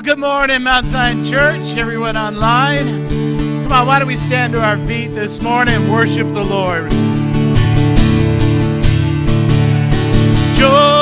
Well, good morning, Mount Zion Church, everyone online. Come on, why don't we stand to our feet this morning and worship the Lord? Joy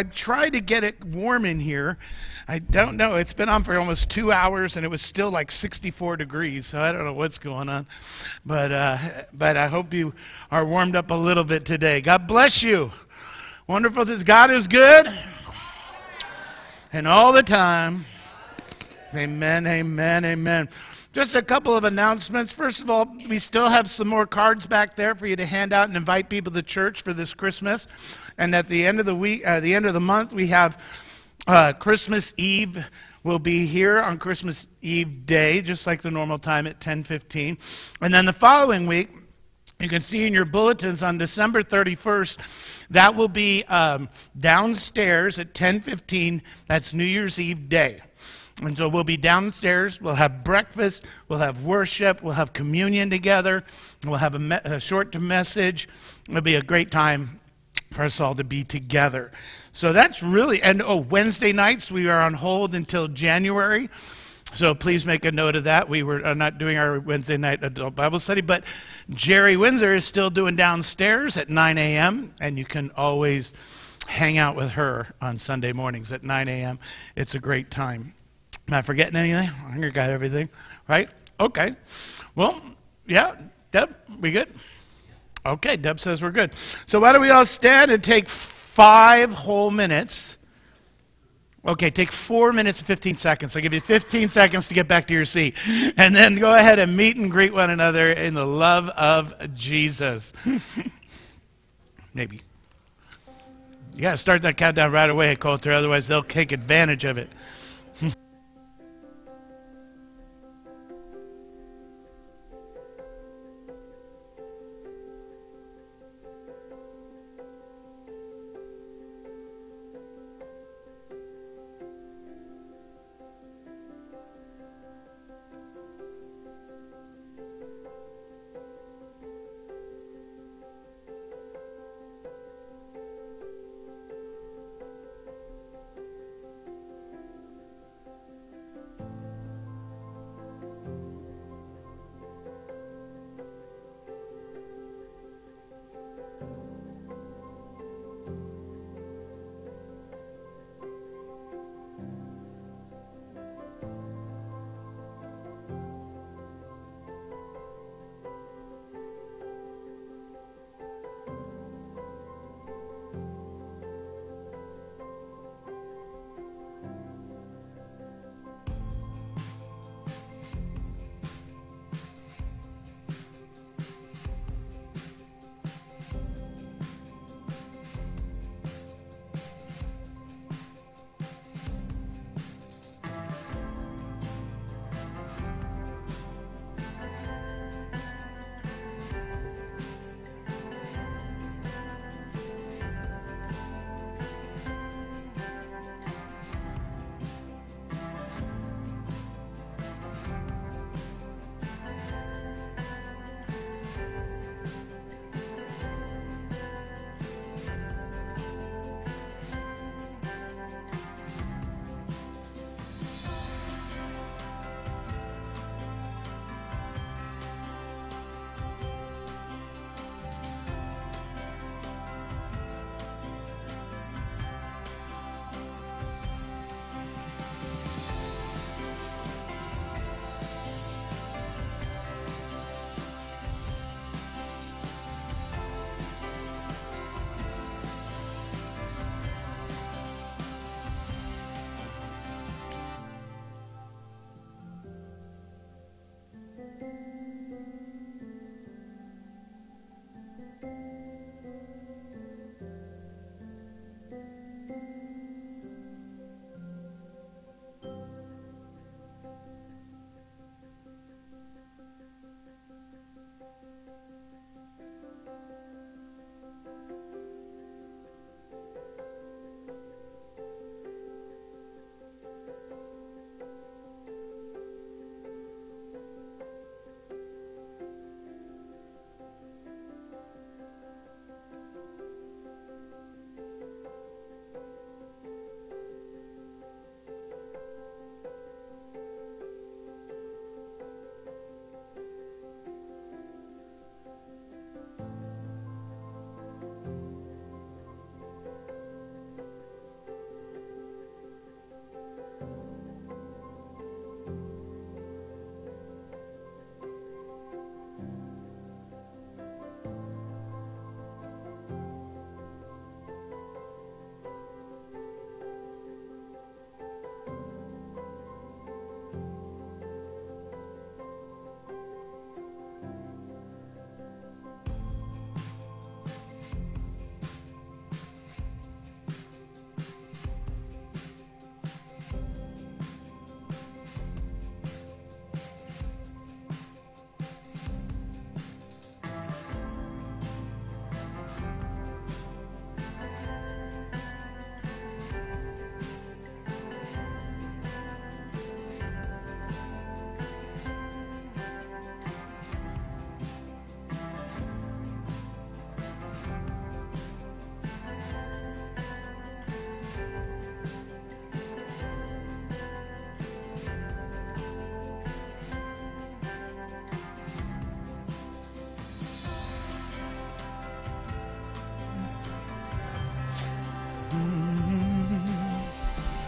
I tried to get it warm in here. I don't know. It's been on for almost two hours, and it was still like 64 degrees. So I don't know what's going on, but uh, but I hope you are warmed up a little bit today. God bless you. Wonderful that God is good, and all the time. Amen. Amen. Amen. Just a couple of announcements. First of all, we still have some more cards back there for you to hand out and invite people to church for this Christmas. And at the end of the week, uh, the end of the month, we have uh, Christmas Eve. We'll be here on Christmas Eve day, just like the normal time at 10:15. And then the following week, you can see in your bulletins on December 31st, that will be um, downstairs at 10:15. That's New Year's Eve day. And so we'll be downstairs. We'll have breakfast. We'll have worship. We'll have communion together. We'll have a, me- a short message. It'll be a great time for us all to be together. So that's really, and oh, Wednesday nights we are on hold until January. So please make a note of that. We were uh, not doing our Wednesday night adult Bible study, but Jerry Windsor is still doing downstairs at 9 a.m., and you can always hang out with her on Sunday mornings at 9 a.m. It's a great time. Am I forgetting anything? I think I got everything, right? Okay. Well, yeah, Deb, we good? Okay, Deb says we're good. So why don't we all stand and take five whole minutes? Okay, take four minutes and 15 seconds. I'll give you 15 seconds to get back to your seat. And then go ahead and meet and greet one another in the love of Jesus. Maybe. You got to start that countdown right away, Coulter, otherwise they'll take advantage of it.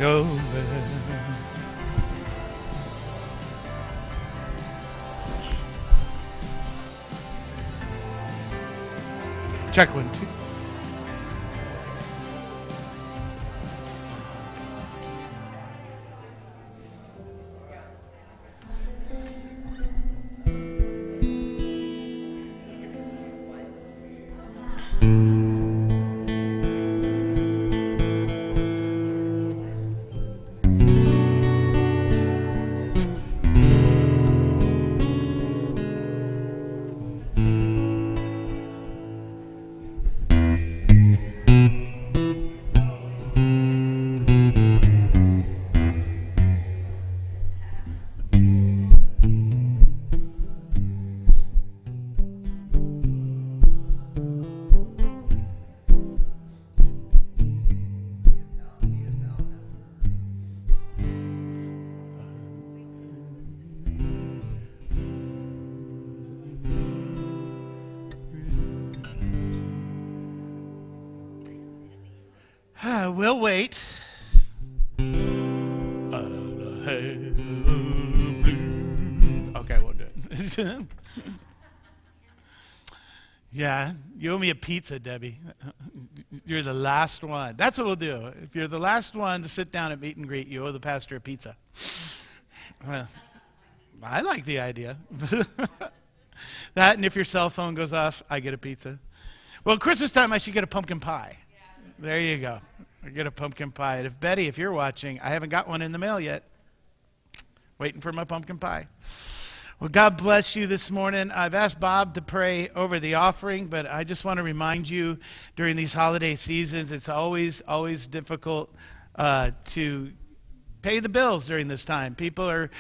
Go. Check one, two. You owe me a pizza, Debbie. You're the last one. That's what we'll do. If you're the last one to sit down at meet and greet, you owe the pastor a pizza. Well, I like the idea. that, and if your cell phone goes off, I get a pizza. Well, Christmas time, I should get a pumpkin pie. There you go. I get a pumpkin pie. And if Betty, if you're watching, I haven't got one in the mail yet. Waiting for my pumpkin pie. Well, God bless you this morning. I've asked Bob to pray over the offering, but I just want to remind you during these holiday seasons, it's always, always difficult uh, to pay the bills during this time. People are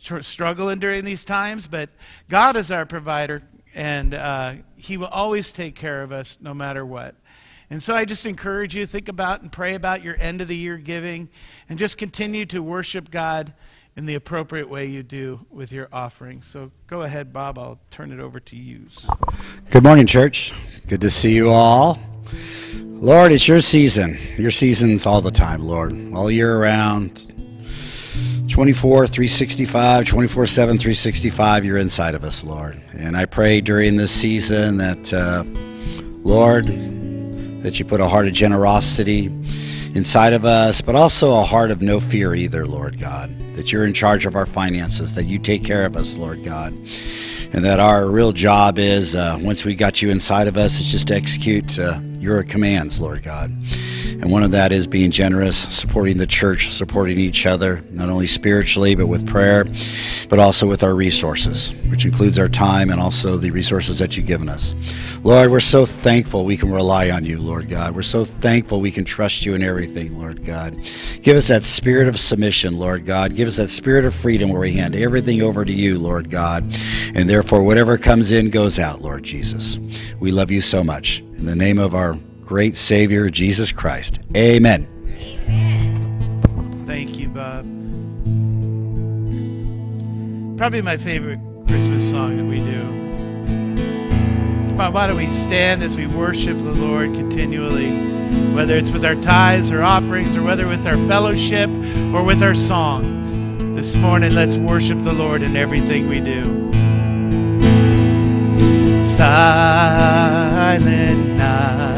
tr- struggling during these times, but God is our provider, and uh, He will always take care of us no matter what. And so I just encourage you to think about and pray about your end of the year giving and just continue to worship God in the appropriate way you do with your offering. So go ahead, Bob. I'll turn it over to you. Good morning, church. Good to see you all. Lord, it's your season. Your seasons all the time, Lord. All year around. 24, 365, 24 7, 365, you're inside of us, Lord. And I pray during this season that, uh, Lord, that you put a heart of generosity inside of us, but also a heart of no fear either, Lord God. That you're in charge of our finances, that you take care of us, Lord God. And that our real job is, uh, once we got you inside of us, it's just to execute uh, your commands, Lord God. And one of that is being generous, supporting the church, supporting each other, not only spiritually, but with prayer, but also with our resources, which includes our time and also the resources that you've given us. Lord, we're so thankful we can rely on you, Lord God. We're so thankful we can trust you in everything, Lord God. Give us that spirit of submission, Lord God. Give us that spirit of freedom where we hand everything over to you, Lord God. And therefore, whatever comes in goes out, Lord Jesus. We love you so much. In the name of our great Savior, Jesus Christ. Amen. Amen. Thank you, Bob. Probably my favorite Christmas song that we do. On, why don't we stand as we worship the Lord continually, whether it's with our tithes or offerings, or whether with our fellowship or with our song. This morning, let's worship the Lord in everything we do. Silent night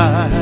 is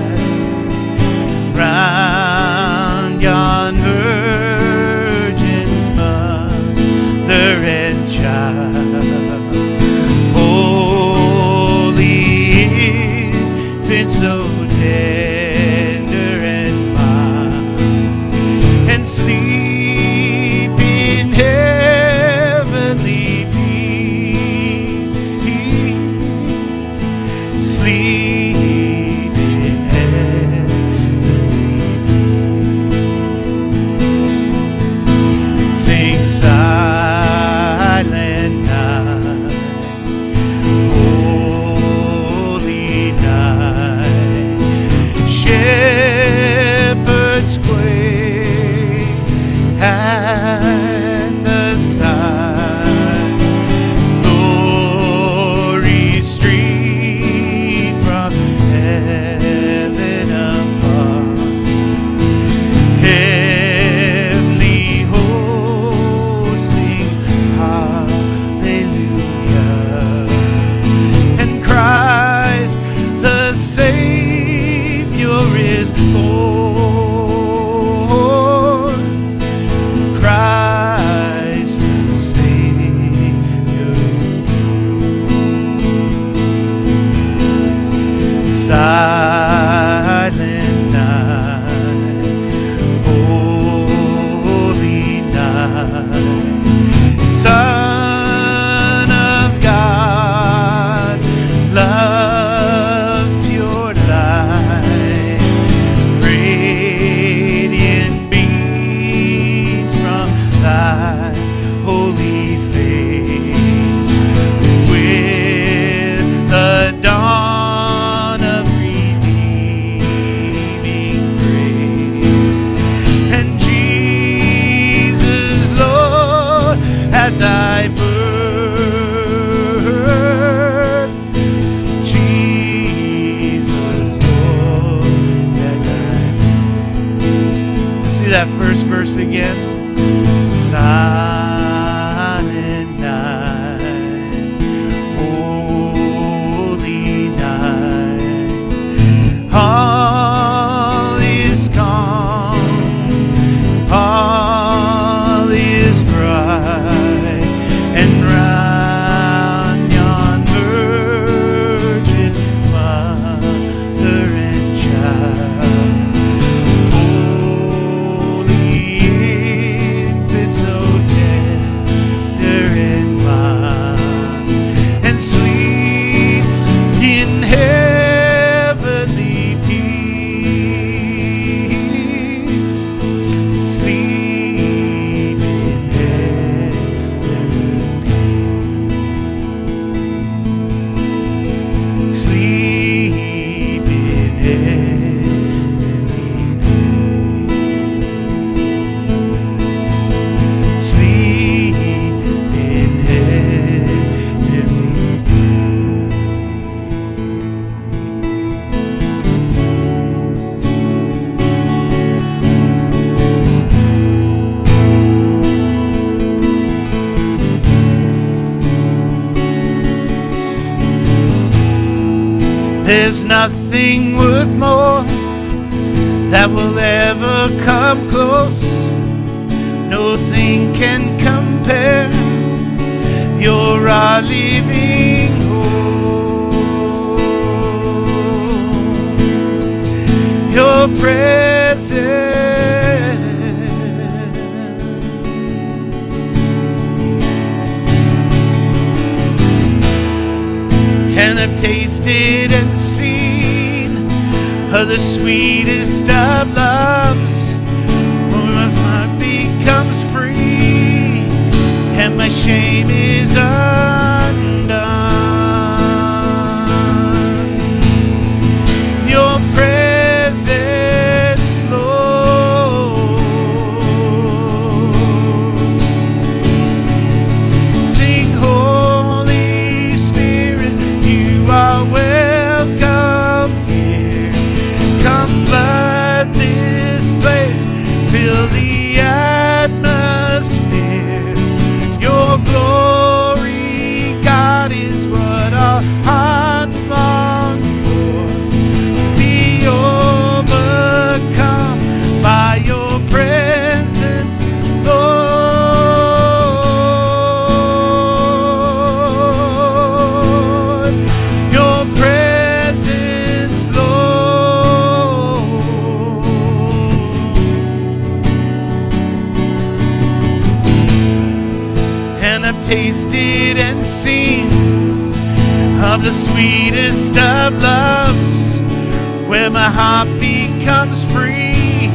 heart becomes free.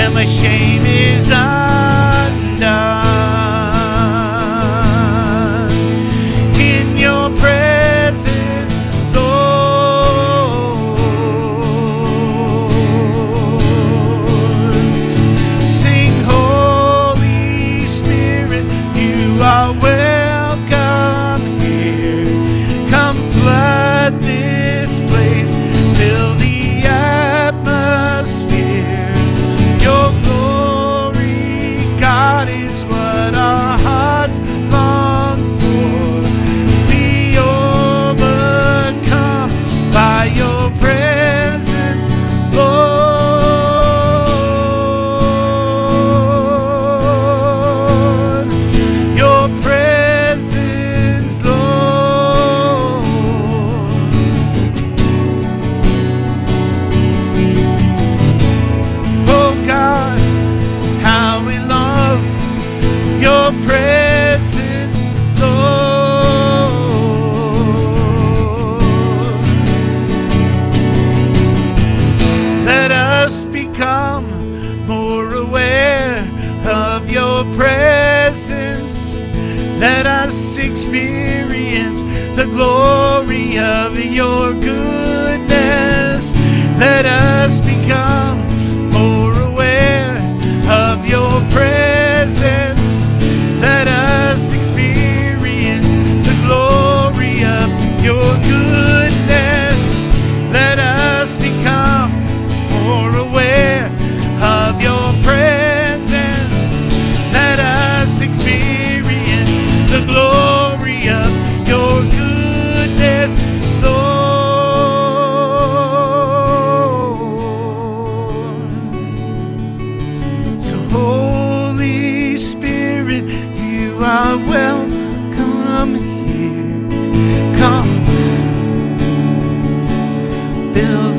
And my shame fill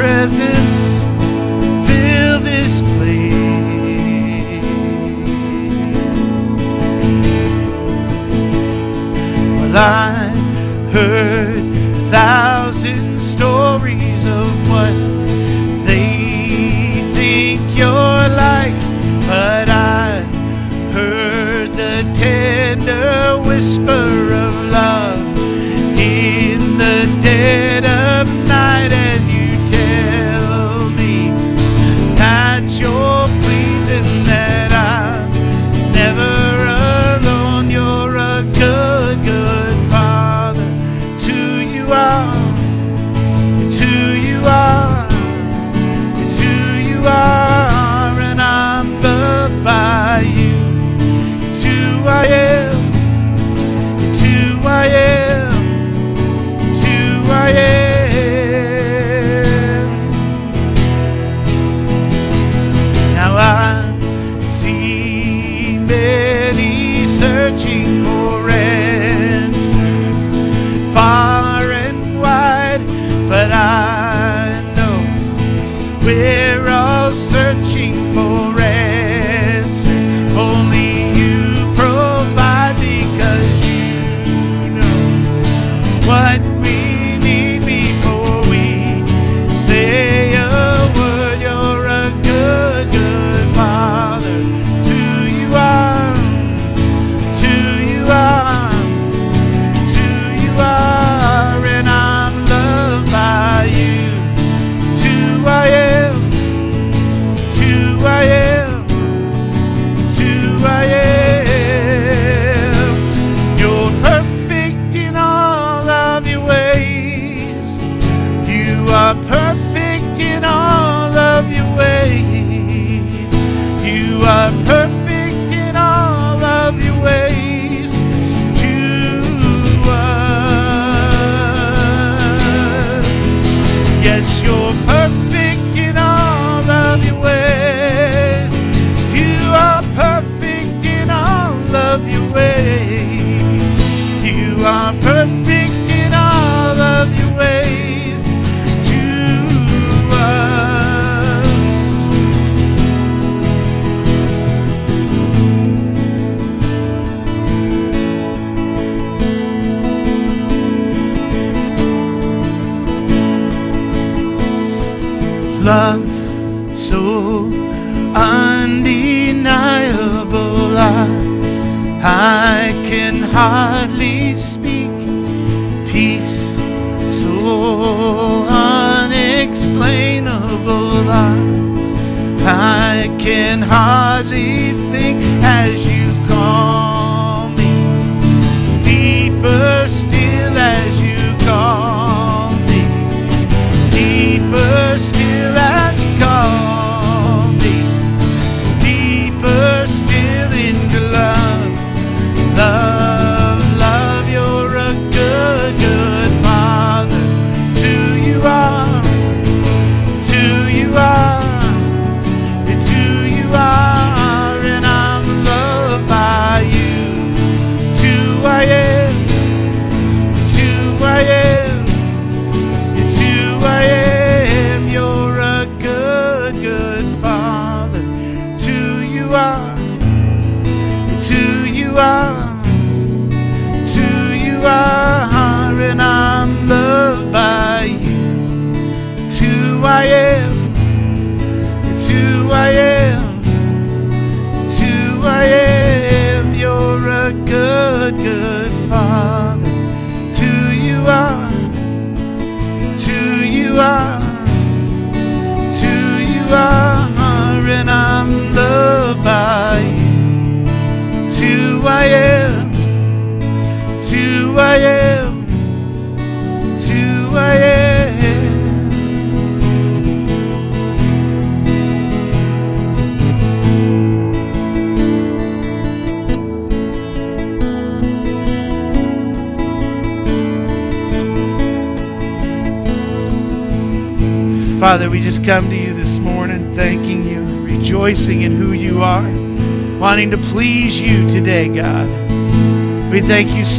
presence.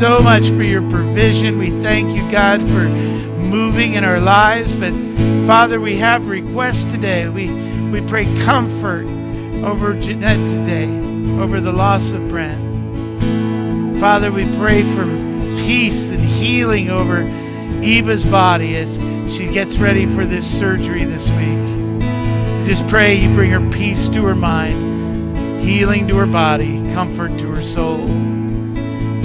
So much for your provision. We thank you, God, for moving in our lives. But Father, we have requests today. We, we pray comfort over Jeanette today, over the loss of Brent. Father, we pray for peace and healing over Eva's body as she gets ready for this surgery this week. Just pray you bring her peace to her mind, healing to her body, comfort to her soul.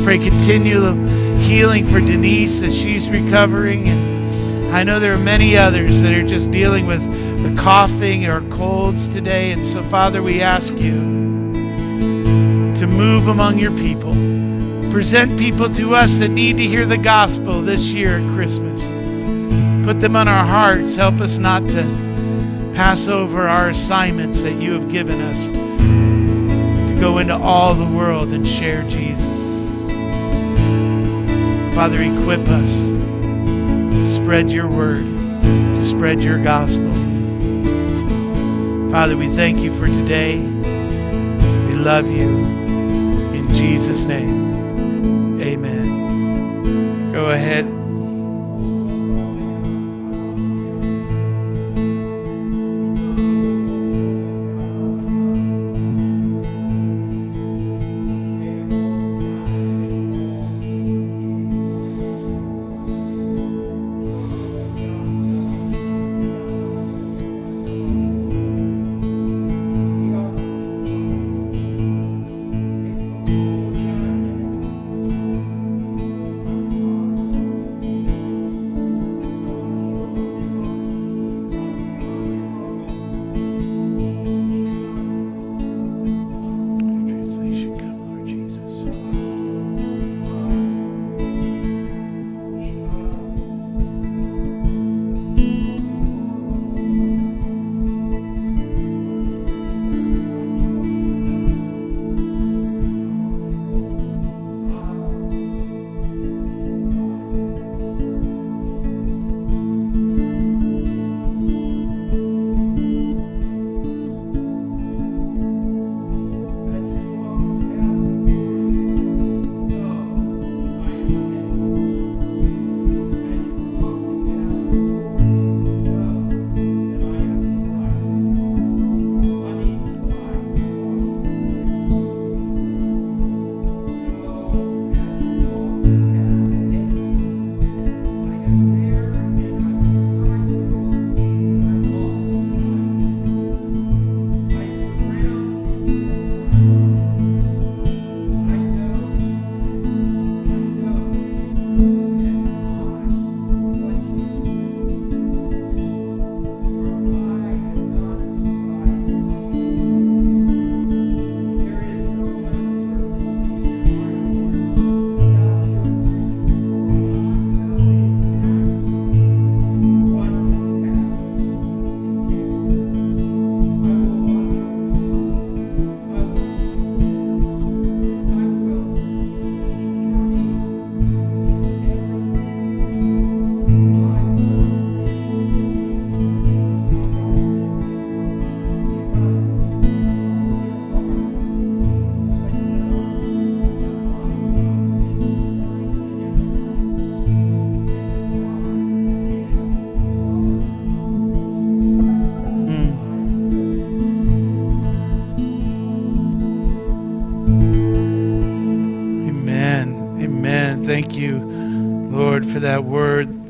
Pray continual healing for Denise as she's recovering. And I know there are many others that are just dealing with the coughing or colds today. And so, Father, we ask you to move among your people. Present people to us that need to hear the gospel this year at Christmas. Put them on our hearts. Help us not to pass over our assignments that you have given us to go into all the world and share Jesus. Father, equip us to spread your word, to spread your gospel. Father, we thank you for today. We love you. In Jesus' name, amen. Go ahead.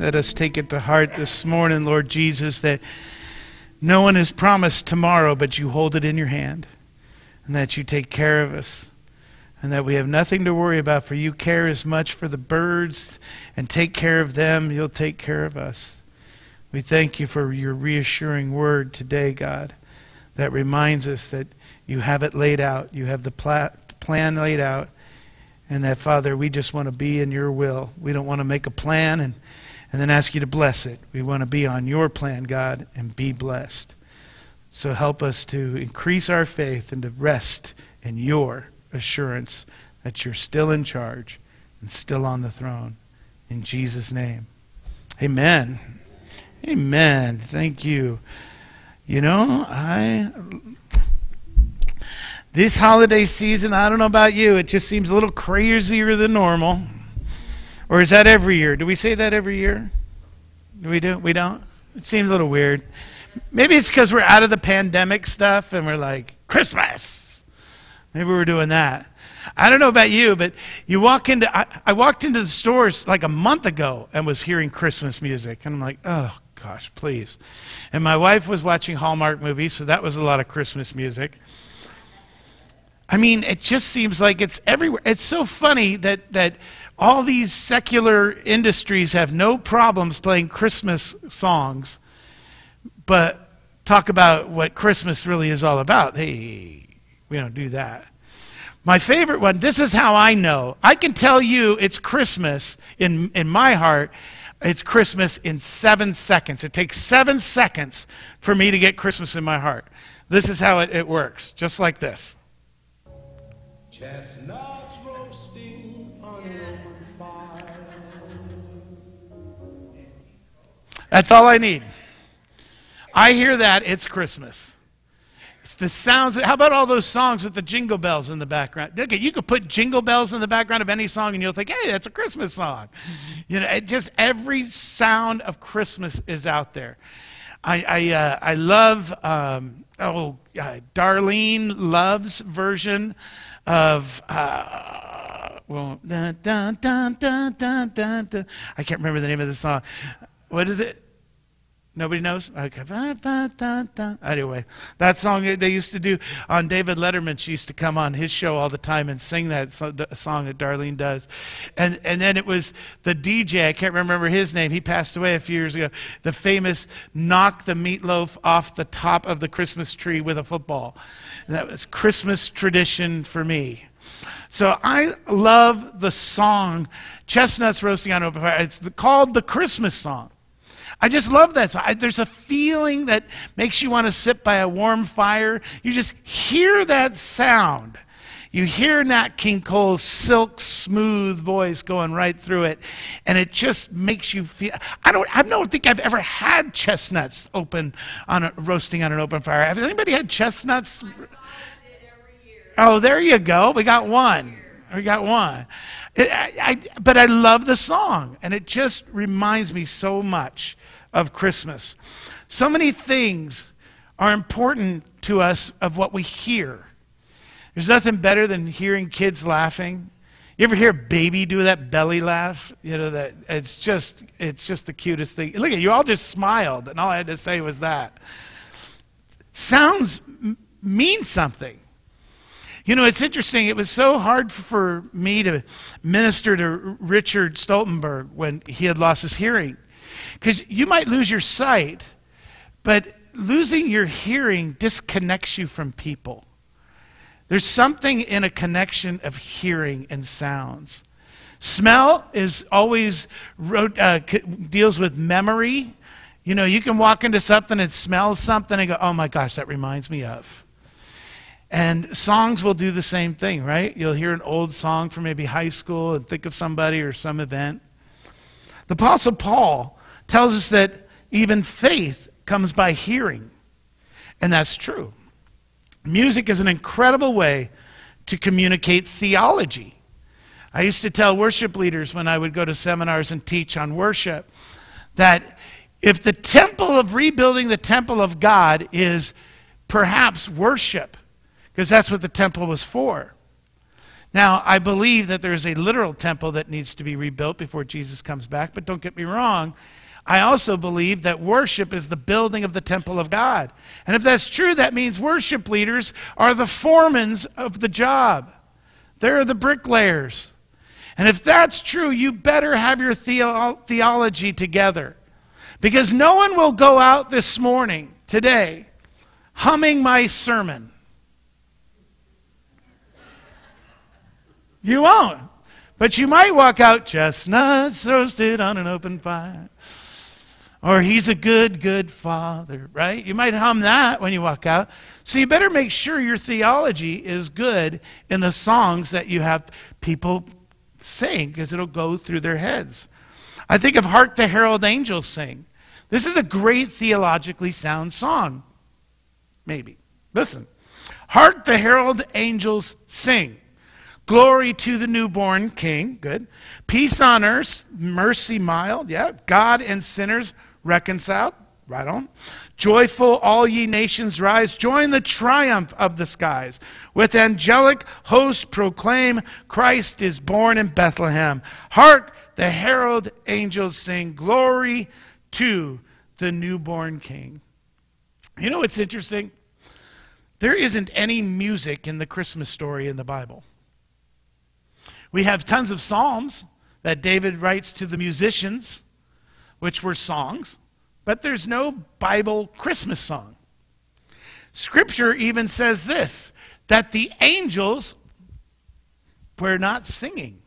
Let us take it to heart this morning, Lord Jesus, that no one is promised tomorrow, but you hold it in your hand, and that you take care of us, and that we have nothing to worry about, for you care as much for the birds and take care of them, you'll take care of us. We thank you for your reassuring word today, God, that reminds us that you have it laid out, you have the pla- plan laid out, and that, Father, we just want to be in your will. We don't want to make a plan and, and then ask you to bless it. We want to be on your plan, God, and be blessed. So help us to increase our faith and to rest in your assurance that you're still in charge and still on the throne. In Jesus' name. Amen. Amen. Thank you. You know, I this holiday season, I don't know about you, it just seems a little crazier than normal. Or is that every year? Do we say that every year? Do we do? We don't? It seems a little weird. Maybe it's because we're out of the pandemic stuff and we're like, Christmas. Maybe we're doing that. I don't know about you, but you walk into, I, I walked into the stores like a month ago and was hearing Christmas music. And I'm like, oh, gosh, please. And my wife was watching Hallmark movies, so that was a lot of Christmas music. I mean, it just seems like it's everywhere. It's so funny that, that all these secular industries have no problems playing Christmas songs, but talk about what Christmas really is all about. Hey, we don't do that. My favorite one, this is how I know. I can tell you it's Christmas in, in my heart. It's Christmas in seven seconds. It takes seven seconds for me to get Christmas in my heart. This is how it, it works, just like this. Chestnuts roasting on fire. That's all I need. I hear that, it's Christmas. It's the sounds. How about all those songs with the jingle bells in the background? Look, you could put jingle bells in the background of any song, and you'll think, "Hey, that's a Christmas song." You know, just every sound of Christmas is out there. I I, uh, I love um, oh uh, Darlene Love's version of. Uh, well, dun, dun, dun. I can't remember the name of the song. What is it? Nobody knows? Okay. Anyway, that song they used to do on David Letterman. She used to come on his show all the time and sing that song that Darlene does. And, and then it was the DJ, I can't remember his name. He passed away a few years ago. The famous knock the meatloaf off the top of the Christmas tree with a football. And that was Christmas tradition for me. So I love the song Chestnuts Roasting on Open Fire. It's called the Christmas song. I just love that. So I, there's a feeling that makes you want to sit by a warm fire. You just hear that sound. You hear Nat King Cole's silk smooth voice going right through it, and it just makes you feel. I don't. I don't think I've ever had chestnuts open on a, roasting on an open fire. Have anybody had chestnuts? Oh, there you go. We got one. We got one. I, I, but I love the song, and it just reminds me so much of Christmas. So many things are important to us of what we hear. There's nothing better than hearing kids laughing. You ever hear a baby do that belly laugh? You know that it's just it's just the cutest thing. Look at you all just smiled, and all I had to say was that. Sounds m- mean something. You know, it's interesting. It was so hard for me to minister to Richard Stoltenberg when he had lost his hearing. Because you might lose your sight, but losing your hearing disconnects you from people. There's something in a connection of hearing and sounds. Smell is always uh, deals with memory. You know, you can walk into something and smell something and go, "Oh my gosh, that reminds me of." And songs will do the same thing, right? You'll hear an old song from maybe high school and think of somebody or some event. The Apostle Paul tells us that even faith comes by hearing. And that's true. Music is an incredible way to communicate theology. I used to tell worship leaders when I would go to seminars and teach on worship that if the temple of rebuilding the temple of God is perhaps worship, because that's what the temple was for. Now, I believe that there's a literal temple that needs to be rebuilt before Jesus comes back, but don't get me wrong. I also believe that worship is the building of the temple of God. And if that's true, that means worship leaders are the foremans of the job. They're the bricklayers. And if that's true, you better have your theo- theology together. Because no one will go out this morning, today, humming my sermon. You won't. But you might walk out chestnuts roasted on an open fire. Or he's a good, good father, right? You might hum that when you walk out. So you better make sure your theology is good in the songs that you have people sing because it'll go through their heads. I think of Hark the Herald Angels Sing. This is a great theologically sound song. Maybe. Listen. Hark the herald angels sing. Glory to the newborn king. Good. Peace on earth, mercy mild. Yeah. God and sinners reconciled. Right on. Joyful, all ye nations rise. Join the triumph of the skies. With angelic hosts proclaim Christ is born in Bethlehem. Hark, the herald angels sing. Glory to the newborn king. You know what's interesting? There isn't any music in the Christmas story in the Bible. We have tons of psalms that David writes to the musicians, which were songs, but there's no Bible Christmas song. Scripture even says this that the angels were not singing.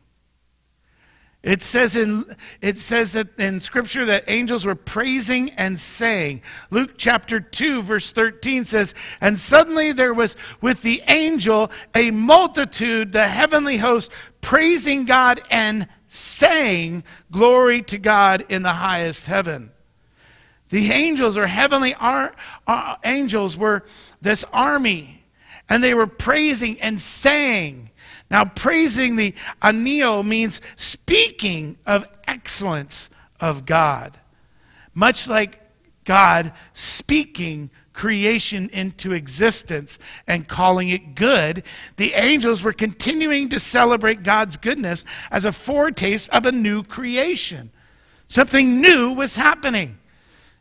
It says in it says that in scripture that angels were praising and saying. Luke chapter 2 verse 13 says, "And suddenly there was with the angel a multitude, the heavenly host, praising God and saying, glory to God in the highest heaven." The angels or heavenly ar- uh, angels were this army and they were praising and saying now, praising the aineo means speaking of excellence of God. Much like God speaking creation into existence and calling it good, the angels were continuing to celebrate God's goodness as a foretaste of a new creation. Something new was happening.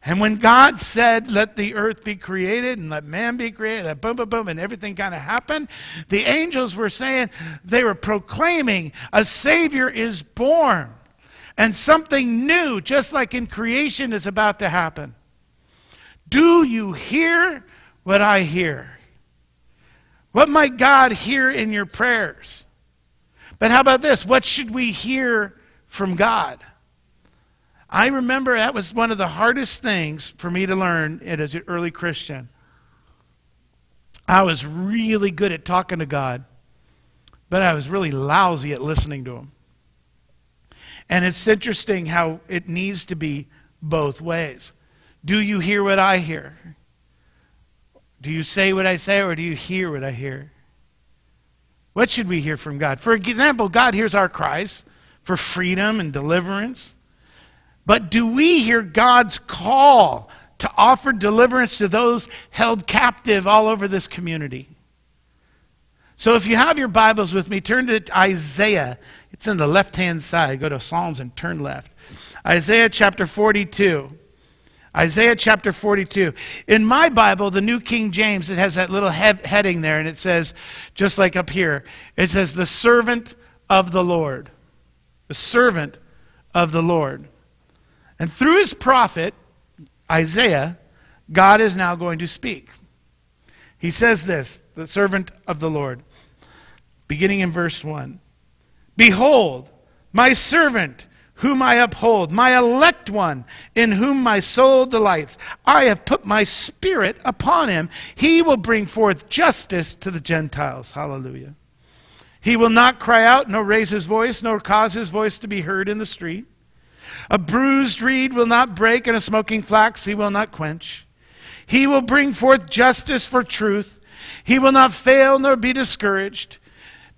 And when God said, let the earth be created and let man be created, boom, boom, boom, and everything kind of happened, the angels were saying, they were proclaiming, a Savior is born. And something new, just like in creation, is about to happen. Do you hear what I hear? What might God hear in your prayers? But how about this? What should we hear from God? I remember that was one of the hardest things for me to learn as an early Christian. I was really good at talking to God, but I was really lousy at listening to Him. And it's interesting how it needs to be both ways. Do you hear what I hear? Do you say what I say, or do you hear what I hear? What should we hear from God? For example, God hears our cries for freedom and deliverance. But do we hear God's call to offer deliverance to those held captive all over this community? So if you have your Bibles with me, turn to Isaiah. It's in the left hand side. Go to Psalms and turn left. Isaiah chapter 42. Isaiah chapter 42. In my Bible, the New King James, it has that little head, heading there, and it says, just like up here, it says, the servant of the Lord. The servant of the Lord. And through his prophet, Isaiah, God is now going to speak. He says this, the servant of the Lord, beginning in verse 1 Behold, my servant, whom I uphold, my elect one, in whom my soul delights. I have put my spirit upon him. He will bring forth justice to the Gentiles. Hallelujah. He will not cry out, nor raise his voice, nor cause his voice to be heard in the street. A bruised reed will not break, and a smoking flax he will not quench. He will bring forth justice for truth. He will not fail nor be discouraged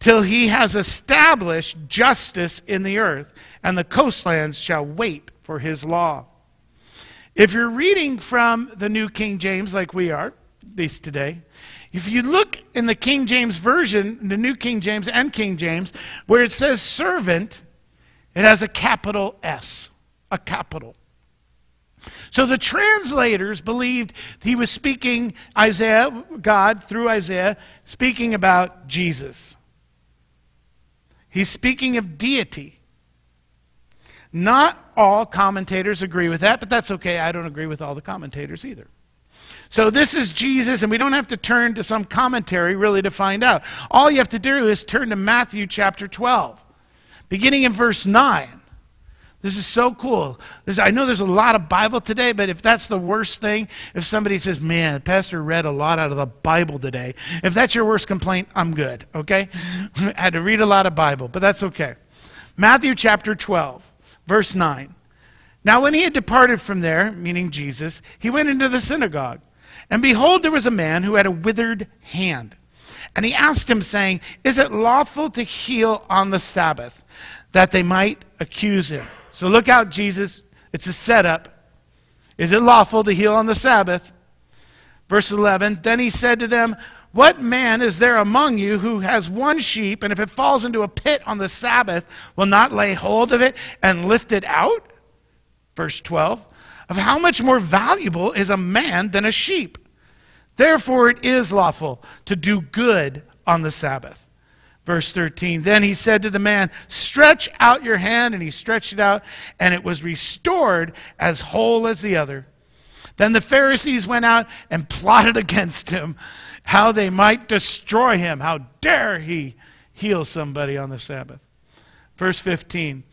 till he has established justice in the earth, and the coastlands shall wait for his law. If you're reading from the New King James, like we are, at least today, if you look in the King James Version, the New King James and King James, where it says servant, it has a capital S a capital. So the translators believed he was speaking, Isaiah, God through Isaiah, speaking about Jesus. He's speaking of deity. Not all commentators agree with that, but that's okay. I don't agree with all the commentators either. So this is Jesus, and we don't have to turn to some commentary really to find out. All you have to do is turn to Matthew chapter 12, beginning in verse 9. This is so cool. This, I know there's a lot of Bible today, but if that's the worst thing, if somebody says, man, the pastor read a lot out of the Bible today, if that's your worst complaint, I'm good, okay? I had to read a lot of Bible, but that's okay. Matthew chapter 12, verse 9. Now, when he had departed from there, meaning Jesus, he went into the synagogue. And behold, there was a man who had a withered hand. And he asked him, saying, Is it lawful to heal on the Sabbath? That they might accuse him. So look out, Jesus. It's a setup. Is it lawful to heal on the Sabbath? Verse 11 Then he said to them, What man is there among you who has one sheep, and if it falls into a pit on the Sabbath, will not lay hold of it and lift it out? Verse 12 Of how much more valuable is a man than a sheep? Therefore, it is lawful to do good on the Sabbath. Verse 13 Then he said to the man, Stretch out your hand. And he stretched it out, and it was restored as whole as the other. Then the Pharisees went out and plotted against him how they might destroy him. How dare he heal somebody on the Sabbath? Verse 15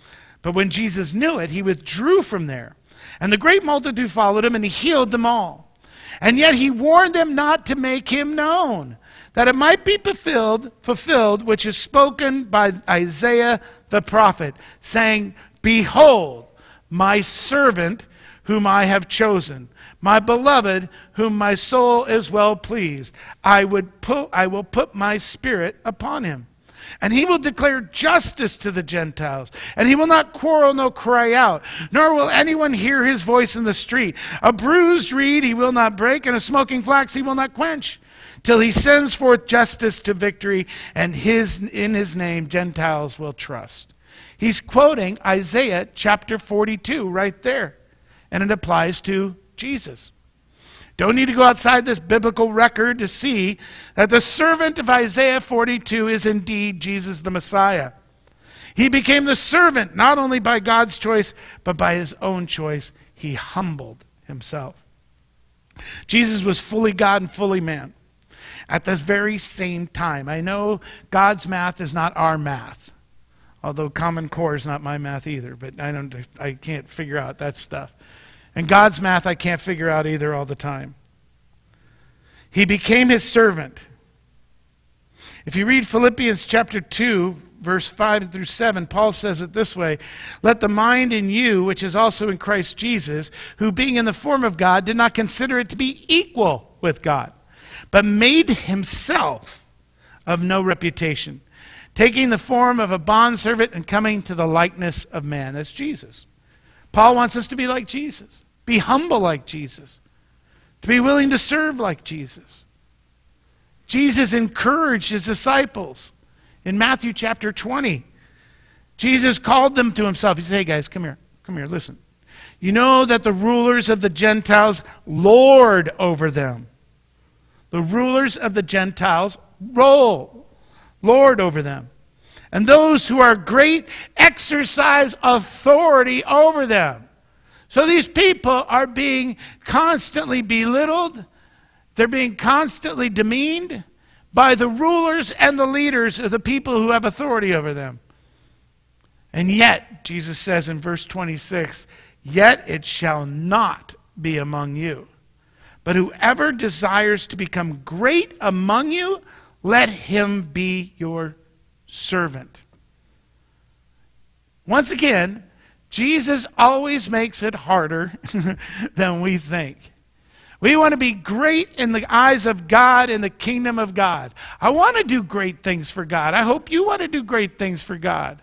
But when Jesus knew it, he withdrew from there. And the great multitude followed him, and he healed them all. And yet he warned them not to make him known, that it might be fulfilled, fulfilled which is spoken by Isaiah the prophet, saying, Behold, my servant whom I have chosen, my beloved whom my soul is well pleased. I, would put, I will put my spirit upon him. And he will declare justice to the Gentiles. And he will not quarrel nor cry out, nor will anyone hear his voice in the street. A bruised reed he will not break, and a smoking flax he will not quench, till he sends forth justice to victory, and his, in his name Gentiles will trust. He's quoting Isaiah chapter 42 right there. And it applies to Jesus. Don't need to go outside this biblical record to see that the servant of Isaiah 42 is indeed Jesus the Messiah. He became the servant not only by God's choice, but by his own choice. He humbled himself. Jesus was fully God and fully man at this very same time. I know God's math is not our math, although Common Core is not my math either, but I, don't, I can't figure out that stuff. And God's math I can't figure out either all the time. He became his servant. If you read Philippians chapter 2, verse 5 through 7, Paul says it this way Let the mind in you, which is also in Christ Jesus, who being in the form of God, did not consider it to be equal with God, but made himself of no reputation, taking the form of a bondservant and coming to the likeness of man. That's Jesus. Paul wants us to be like Jesus. Be humble like Jesus, to be willing to serve like Jesus. Jesus encouraged his disciples in Matthew chapter 20. Jesus called them to himself. He said, Hey guys, come here. Come here, listen. You know that the rulers of the Gentiles lord over them. The rulers of the Gentiles roll, lord over them. And those who are great exercise authority over them. So these people are being constantly belittled, they're being constantly demeaned by the rulers and the leaders of the people who have authority over them. And yet, Jesus says in verse 26, yet it shall not be among you. But whoever desires to become great among you, let him be your servant. Once again, Jesus always makes it harder than we think. We want to be great in the eyes of God in the kingdom of God. I want to do great things for God. I hope you want to do great things for God.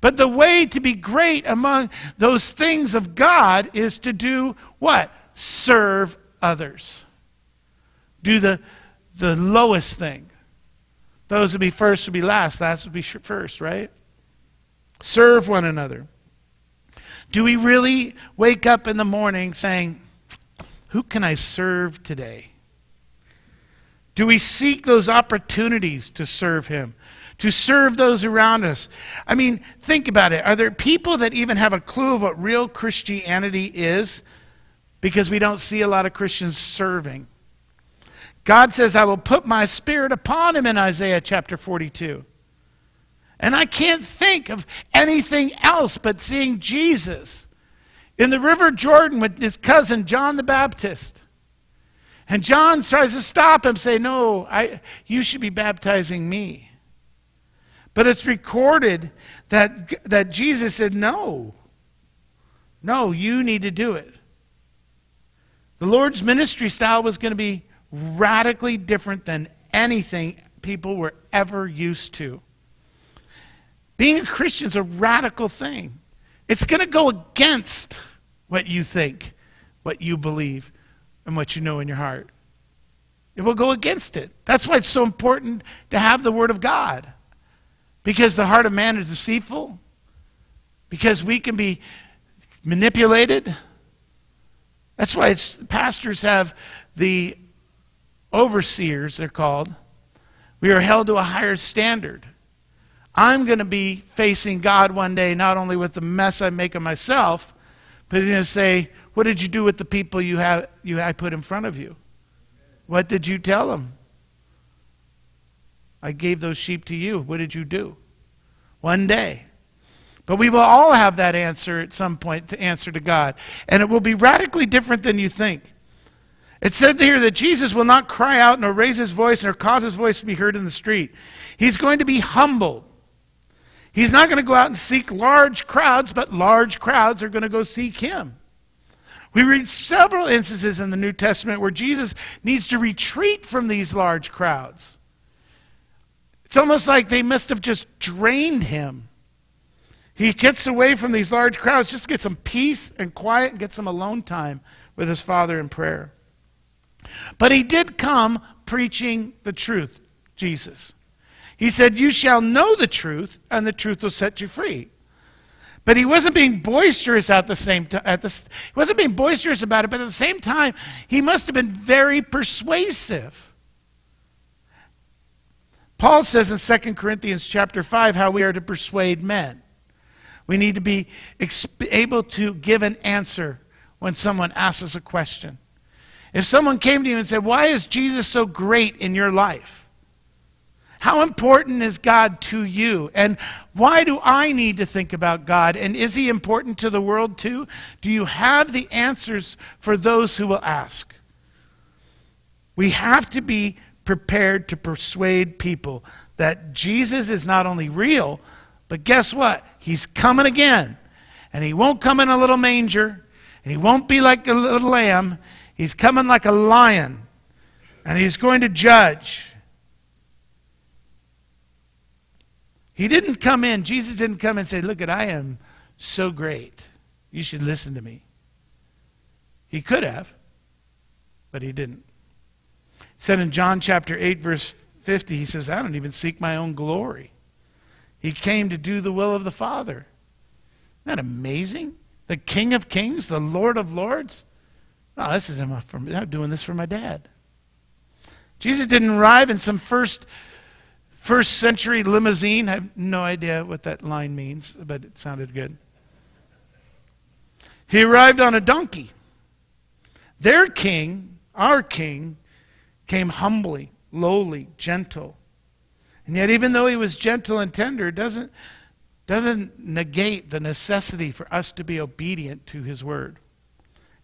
But the way to be great among those things of God is to do what? Serve others. Do the, the lowest thing. Those would be first would be last, last would be first, right? Serve one another. Do we really wake up in the morning saying, Who can I serve today? Do we seek those opportunities to serve Him, to serve those around us? I mean, think about it. Are there people that even have a clue of what real Christianity is? Because we don't see a lot of Christians serving. God says, I will put my spirit upon him in Isaiah chapter 42. And I can't think of anything else but seeing Jesus in the River Jordan with his cousin John the Baptist. And John tries to stop him, say, No, I, you should be baptizing me. But it's recorded that, that Jesus said, No. No, you need to do it. The Lord's ministry style was going to be radically different than anything people were ever used to. Being a Christian is a radical thing. It's going to go against what you think, what you believe, and what you know in your heart. It will go against it. That's why it's so important to have the Word of God. Because the heart of man is deceitful, because we can be manipulated. That's why pastors have the overseers, they're called. We are held to a higher standard. I'm going to be facing God one day, not only with the mess I make of myself, but He's going to say, What did you do with the people you have, you, I put in front of you? What did you tell them? I gave those sheep to you. What did you do? One day. But we will all have that answer at some point to answer to God. And it will be radically different than you think. It said here that Jesus will not cry out nor raise his voice nor cause his voice to be heard in the street. He's going to be humbled. He's not going to go out and seek large crowds, but large crowds are going to go seek him. We read several instances in the New Testament where Jesus needs to retreat from these large crowds. It's almost like they must have just drained him. He gets away from these large crowds just to get some peace and quiet and get some alone time with his Father in prayer. But he did come preaching the truth, Jesus. He said, You shall know the truth, and the truth will set you free. But he wasn't being boisterous at the same time. He wasn't being boisterous about it, but at the same time, he must have been very persuasive. Paul says in 2 Corinthians chapter 5 how we are to persuade men. We need to be able to give an answer when someone asks us a question. If someone came to you and said, Why is Jesus so great in your life? How important is God to you? And why do I need to think about God? And is He important to the world too? Do you have the answers for those who will ask? We have to be prepared to persuade people that Jesus is not only real, but guess what? He's coming again. And He won't come in a little manger, and He won't be like a little lamb. He's coming like a lion, and he's going to judge. He didn't come in, Jesus didn't come and say, Look at, I am so great. You should listen to me. He could have, but he didn't. He said in John chapter 8, verse 50, he says, I don't even seek my own glory. He came to do the will of the Father. Isn't that amazing? The King of Kings, the Lord of Lords. Oh, this is I'm doing this for my dad. Jesus didn't arrive in some first first century limousine. I have no idea what that line means, but it sounded good. He arrived on a donkey. Their king, our king, came humbly, lowly, gentle. And yet, even though he was gentle and tender, doesn't, doesn't negate the necessity for us to be obedient to his word.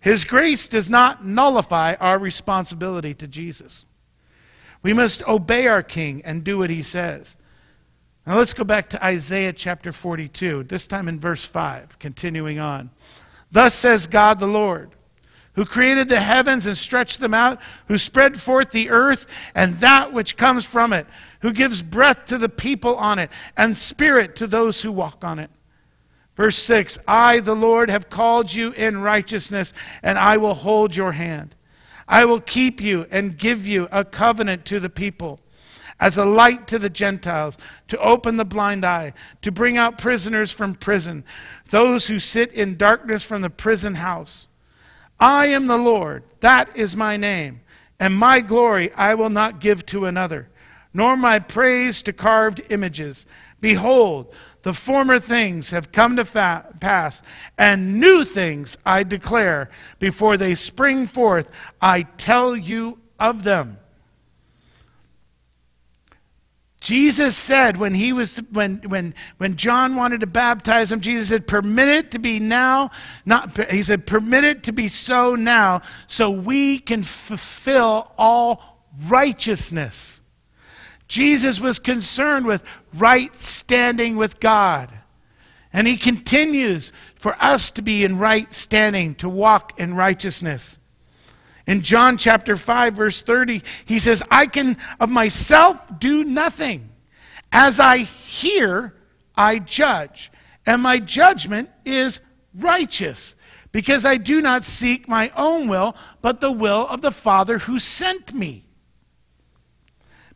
His grace does not nullify our responsibility to Jesus. We must obey our king and do what he says. Now let's go back to Isaiah chapter 42, this time in verse 5, continuing on. Thus says God the Lord, who created the heavens and stretched them out, who spread forth the earth and that which comes from it, who gives breath to the people on it and spirit to those who walk on it. Verse 6 I, the Lord, have called you in righteousness, and I will hold your hand. I will keep you and give you a covenant to the people, as a light to the Gentiles, to open the blind eye, to bring out prisoners from prison, those who sit in darkness from the prison house. I am the Lord, that is my name, and my glory I will not give to another, nor my praise to carved images. Behold, the former things have come to fa- pass, and new things I declare before they spring forth. I tell you of them. Jesus said when he was when when when John wanted to baptize him, Jesus said, "Permit it to be now." Not he said, "Permit it to be so now, so we can fulfill all righteousness." Jesus was concerned with right standing with God. And he continues for us to be in right standing, to walk in righteousness. In John chapter 5, verse 30, he says, I can of myself do nothing. As I hear, I judge, and my judgment is righteous, because I do not seek my own will, but the will of the Father who sent me.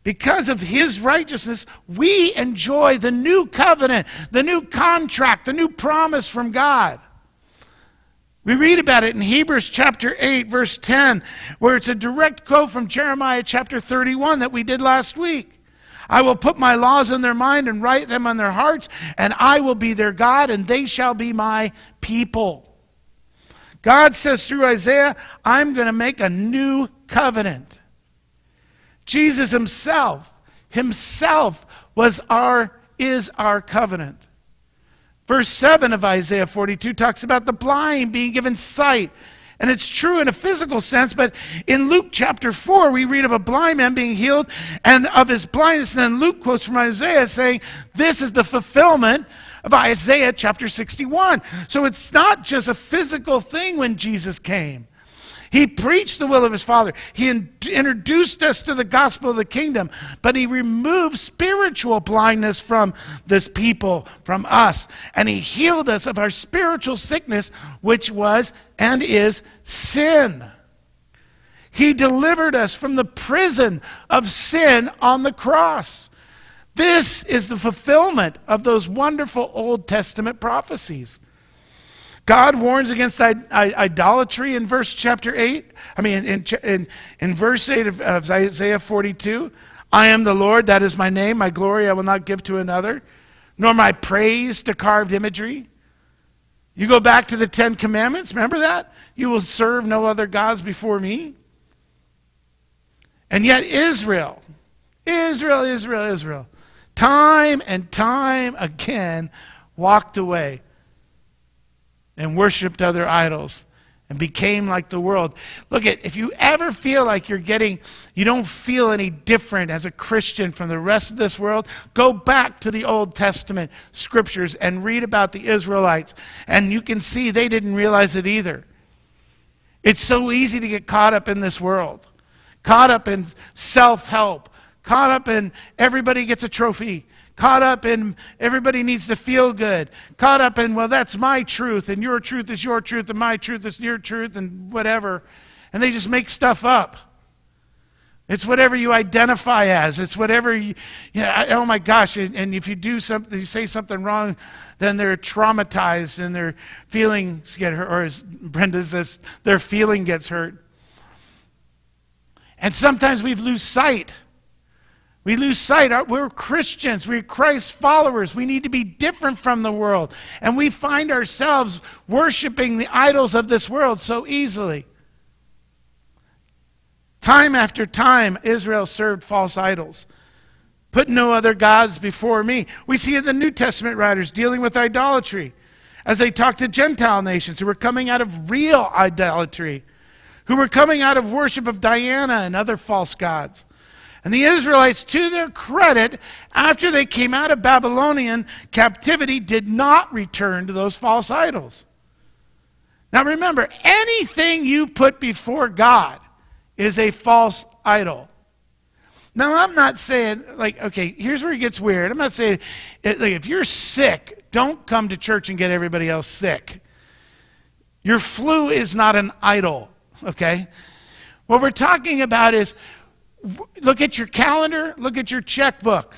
Because of his righteousness, we enjoy the new covenant, the new contract, the new promise from God. We read about it in Hebrews chapter 8, verse 10, where it's a direct quote from Jeremiah chapter 31 that we did last week. I will put my laws in their mind and write them on their hearts, and I will be their God, and they shall be my people. God says through Isaiah, I'm going to make a new covenant. Jesus himself, himself was our, is our covenant. Verse 7 of Isaiah 42 talks about the blind being given sight. And it's true in a physical sense, but in Luke chapter 4, we read of a blind man being healed and of his blindness. And then Luke quotes from Isaiah saying, This is the fulfillment of Isaiah chapter 61. So it's not just a physical thing when Jesus came. He preached the will of his Father. He in- introduced us to the gospel of the kingdom, but he removed spiritual blindness from this people, from us. And he healed us of our spiritual sickness, which was and is sin. He delivered us from the prison of sin on the cross. This is the fulfillment of those wonderful Old Testament prophecies. God warns against idolatry in verse chapter 8. I mean, in, in, in verse 8 of, of Isaiah 42. I am the Lord, that is my name. My glory I will not give to another, nor my praise to carved imagery. You go back to the Ten Commandments, remember that? You will serve no other gods before me. And yet, Israel, Israel, Israel, Israel, time and time again walked away and worshiped other idols and became like the world. Look at if you ever feel like you're getting you don't feel any different as a Christian from the rest of this world, go back to the Old Testament scriptures and read about the Israelites and you can see they didn't realize it either. It's so easy to get caught up in this world. Caught up in self-help, caught up in everybody gets a trophy caught up in everybody needs to feel good, caught up in, well, that's my truth, and your truth is your truth, and my truth is your truth, and whatever. And they just make stuff up. It's whatever you identify as. It's whatever you, you know, oh my gosh. And, and if you do something, you say something wrong, then they're traumatized and their feelings get hurt. Or as Brenda says, their feeling gets hurt. And sometimes we lose sight we lose sight. We're Christians. We're Christ followers. We need to be different from the world. And we find ourselves worshiping the idols of this world so easily. Time after time, Israel served false idols. Put no other gods before me. We see in the New Testament writers dealing with idolatry as they talk to Gentile nations who were coming out of real idolatry, who were coming out of worship of Diana and other false gods. And the Israelites, to their credit, after they came out of Babylonian captivity, did not return to those false idols. Now remember, anything you put before God is a false idol. Now, I'm not saying, like, okay, here's where it gets weird. I'm not saying, like, if you're sick, don't come to church and get everybody else sick. Your flu is not an idol, okay? What we're talking about is look at your calendar, look at your checkbook.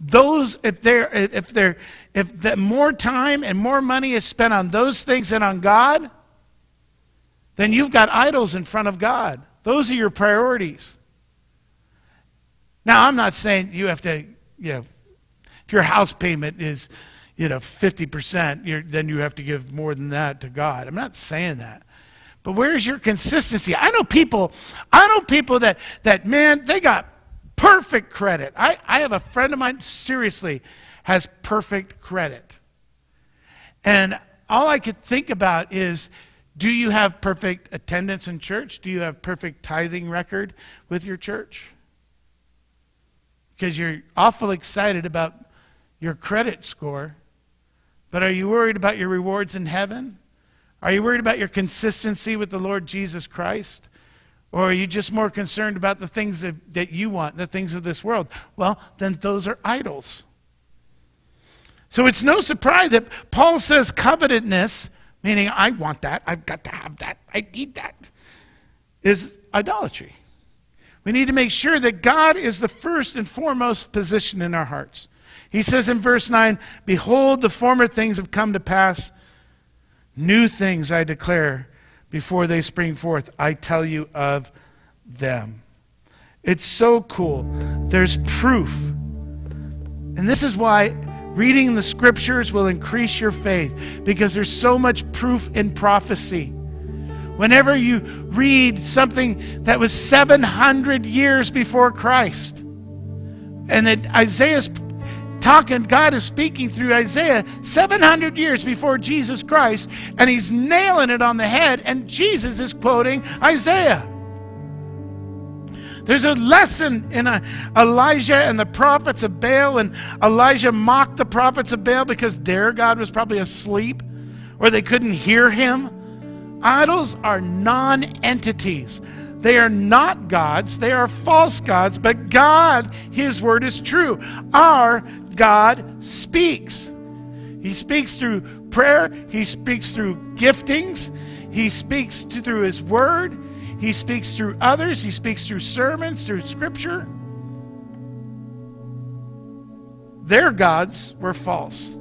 Those, if they're, if they're, if the more time and more money is spent on those things than on God, then you've got idols in front of God. Those are your priorities. Now, I'm not saying you have to, you know, if your house payment is, you know, 50%, then you have to give more than that to God. I'm not saying that. But where's your consistency? I know people, I know people that, that man, they got perfect credit. I, I have a friend of mine, seriously, has perfect credit. And all I could think about is do you have perfect attendance in church? Do you have perfect tithing record with your church? Because you're awful excited about your credit score, But are you worried about your rewards in heaven? Are you worried about your consistency with the Lord Jesus Christ? Or are you just more concerned about the things that, that you want, the things of this world? Well, then those are idols. So it's no surprise that Paul says covetousness, meaning I want that, I've got to have that, I need that, is idolatry. We need to make sure that God is the first and foremost position in our hearts. He says in verse 9, Behold, the former things have come to pass. New things I declare before they spring forth. I tell you of them. It's so cool. There's proof. And this is why reading the scriptures will increase your faith because there's so much proof in prophecy. Whenever you read something that was 700 years before Christ, and that Isaiah's talking, God is speaking through Isaiah 700 years before Jesus Christ, and he's nailing it on the head, and Jesus is quoting Isaiah. There's a lesson in a, Elijah and the prophets of Baal, and Elijah mocked the prophets of Baal because their God was probably asleep or they couldn't hear him. Idols are non entities. They are not gods, they are false gods, but God, His word is true. Our God speaks. He speaks through prayer, He speaks through giftings, He speaks to, through His word, He speaks through others, He speaks through sermons, through scripture. Their gods were false.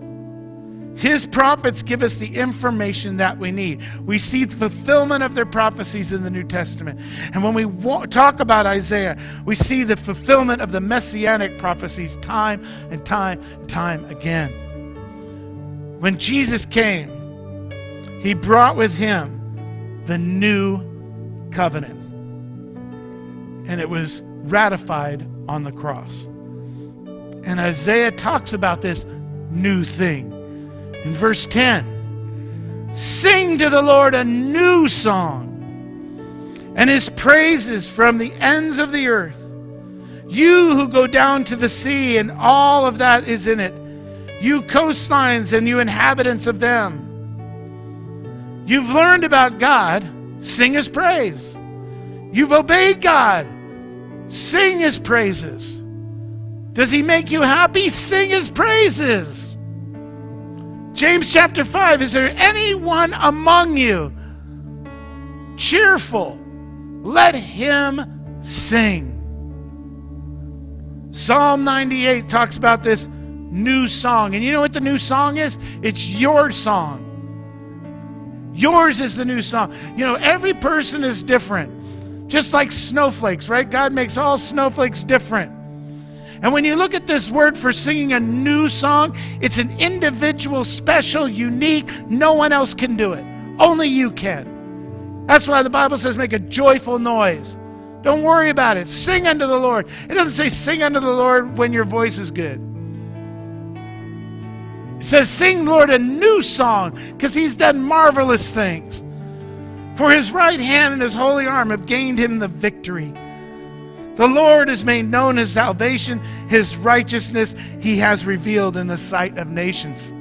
His prophets give us the information that we need. We see the fulfillment of their prophecies in the New Testament. And when we talk about Isaiah, we see the fulfillment of the messianic prophecies time and time and time again. When Jesus came, he brought with him the new covenant. And it was ratified on the cross. And Isaiah talks about this new thing. In verse 10, sing to the Lord a new song and his praises from the ends of the earth. You who go down to the sea and all of that is in it, you coastlines and you inhabitants of them. You've learned about God, sing his praise. You've obeyed God, sing his praises. Does he make you happy? Sing his praises. James chapter 5 Is there anyone among you cheerful? Let him sing. Psalm 98 talks about this new song. And you know what the new song is? It's your song. Yours is the new song. You know, every person is different. Just like snowflakes, right? God makes all snowflakes different. And when you look at this word for singing a new song, it's an individual, special, unique. No one else can do it. Only you can. That's why the Bible says make a joyful noise. Don't worry about it. Sing unto the Lord. It doesn't say sing unto the Lord when your voice is good. It says, Sing, Lord, a new song because he's done marvelous things. For his right hand and his holy arm have gained him the victory. The Lord has made known his salvation, his righteousness he has revealed in the sight of nations.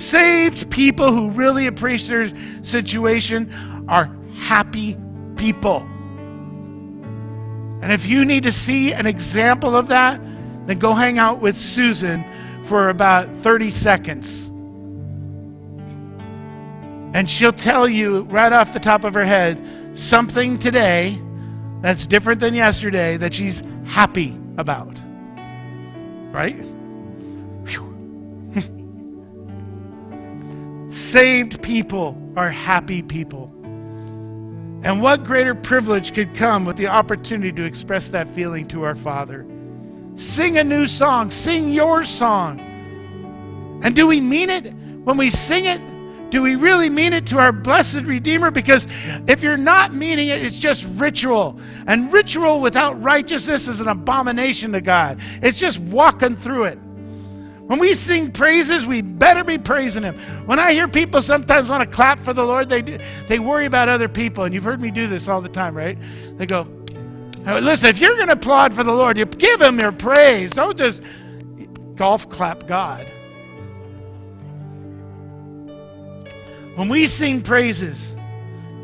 Saved people who really appreciate their situation are happy people. And if you need to see an example of that, then go hang out with Susan for about 30 seconds. And she'll tell you right off the top of her head something today that's different than yesterday that she's happy about. Right? Saved people are happy people. And what greater privilege could come with the opportunity to express that feeling to our Father? Sing a new song, sing your song. And do we mean it when we sing it? Do we really mean it to our blessed Redeemer? Because if you're not meaning it, it's just ritual. And ritual without righteousness is an abomination to God. It's just walking through it. When we sing praises, we better be praising Him. When I hear people sometimes want to clap for the Lord, they, do, they worry about other people. And you've heard me do this all the time, right? They go, listen, if you're going to applaud for the Lord, you give Him your praise. Don't just golf clap God. When we sing praises,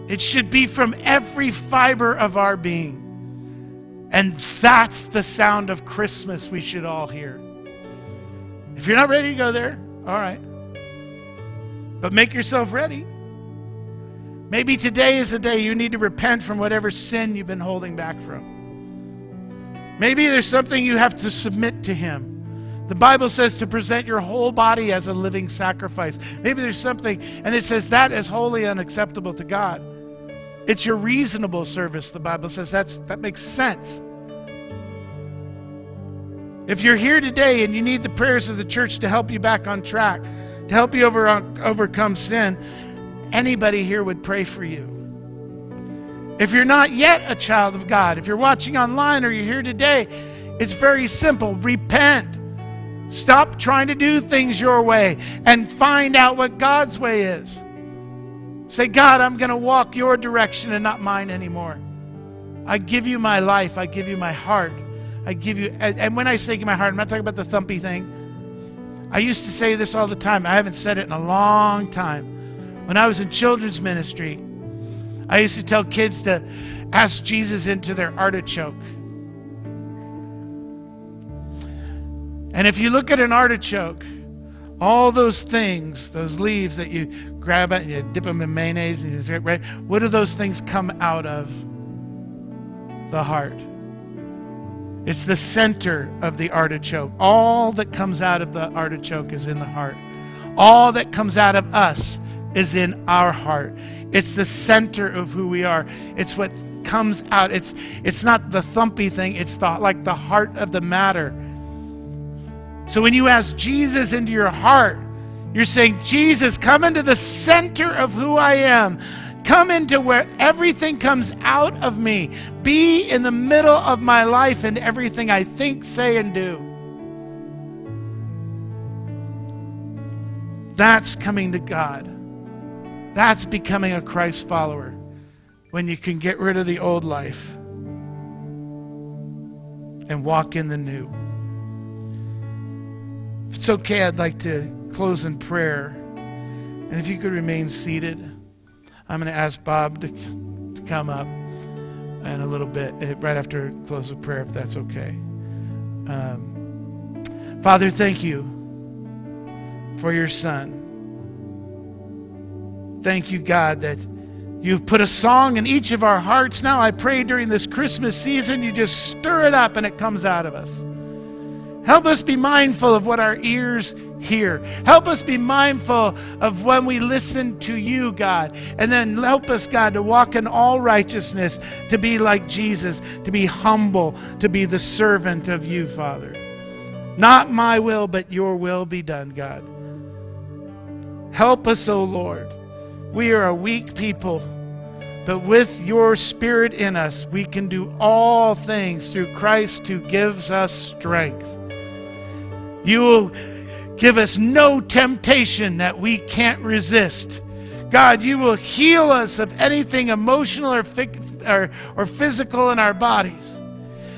it should be from every fiber of our being. And that's the sound of Christmas we should all hear. If you're not ready to go there, all right. But make yourself ready. Maybe today is the day you need to repent from whatever sin you've been holding back from. Maybe there's something you have to submit to Him. The Bible says to present your whole body as a living sacrifice. Maybe there's something, and it says that is wholly unacceptable to God. It's your reasonable service, the Bible says. That's, that makes sense. If you're here today and you need the prayers of the church to help you back on track, to help you over, overcome sin, anybody here would pray for you. If you're not yet a child of God, if you're watching online or you're here today, it's very simple. Repent. Stop trying to do things your way and find out what God's way is. Say, God, I'm going to walk your direction and not mine anymore. I give you my life. I give you my heart. I give you, and when I say my heart, I'm not talking about the thumpy thing. I used to say this all the time. I haven't said it in a long time. When I was in children's ministry, I used to tell kids to ask Jesus into their artichoke. And if you look at an artichoke, all those things, those leaves that you grab it and you dip them in mayonnaise and you right, what do those things come out of? The heart. It's the center of the artichoke. All that comes out of the artichoke is in the heart. All that comes out of us is in our heart. It's the center of who we are. It's what comes out. It's it's not the thumpy thing. It's the like the heart of the matter. So when you ask Jesus into your heart, you're saying, Jesus, come into the center of who I am. Come into where everything comes out of me. Be in the middle of my life and everything I think, say, and do. That's coming to God. That's becoming a Christ follower when you can get rid of the old life and walk in the new. If it's okay, I'd like to close in prayer. And if you could remain seated, I'm going to ask Bob to, to come up in a little bit, eh, right after close of prayer, if that's okay. Um, Father, thank you for your son. Thank you, God, that you've put a song in each of our hearts. Now I pray during this Christmas season, you just stir it up and it comes out of us. Help us be mindful of what our ears hear. Help us be mindful of when we listen to you, God. And then help us, God, to walk in all righteousness, to be like Jesus, to be humble, to be the servant of you, Father. Not my will, but your will be done, God. Help us, O oh Lord. We are a weak people. But with your spirit in us, we can do all things through Christ who gives us strength. You will give us no temptation that we can't resist. God, you will heal us of anything emotional or, or, or physical in our bodies.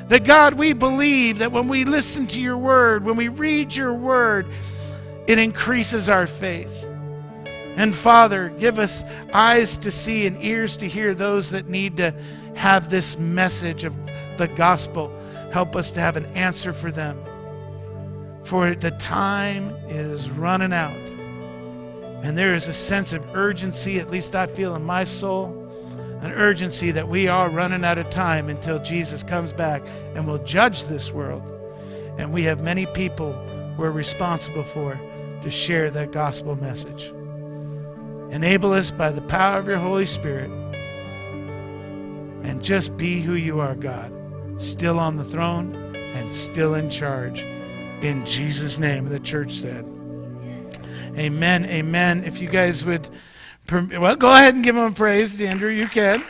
That God, we believe that when we listen to your word, when we read your word, it increases our faith. And Father, give us eyes to see and ears to hear those that need to have this message of the gospel. Help us to have an answer for them for the time is running out. And there is a sense of urgency, at least I feel in my soul, an urgency that we are running out of time until Jesus comes back and will judge this world. And we have many people we're responsible for to share that gospel message. Enable us by the power of your Holy Spirit and just be who you are, God, still on the throne and still in charge. In Jesus' name, the church said. Amen. Amen. If you guys would, well, go ahead and give them praise, Andrew. You can.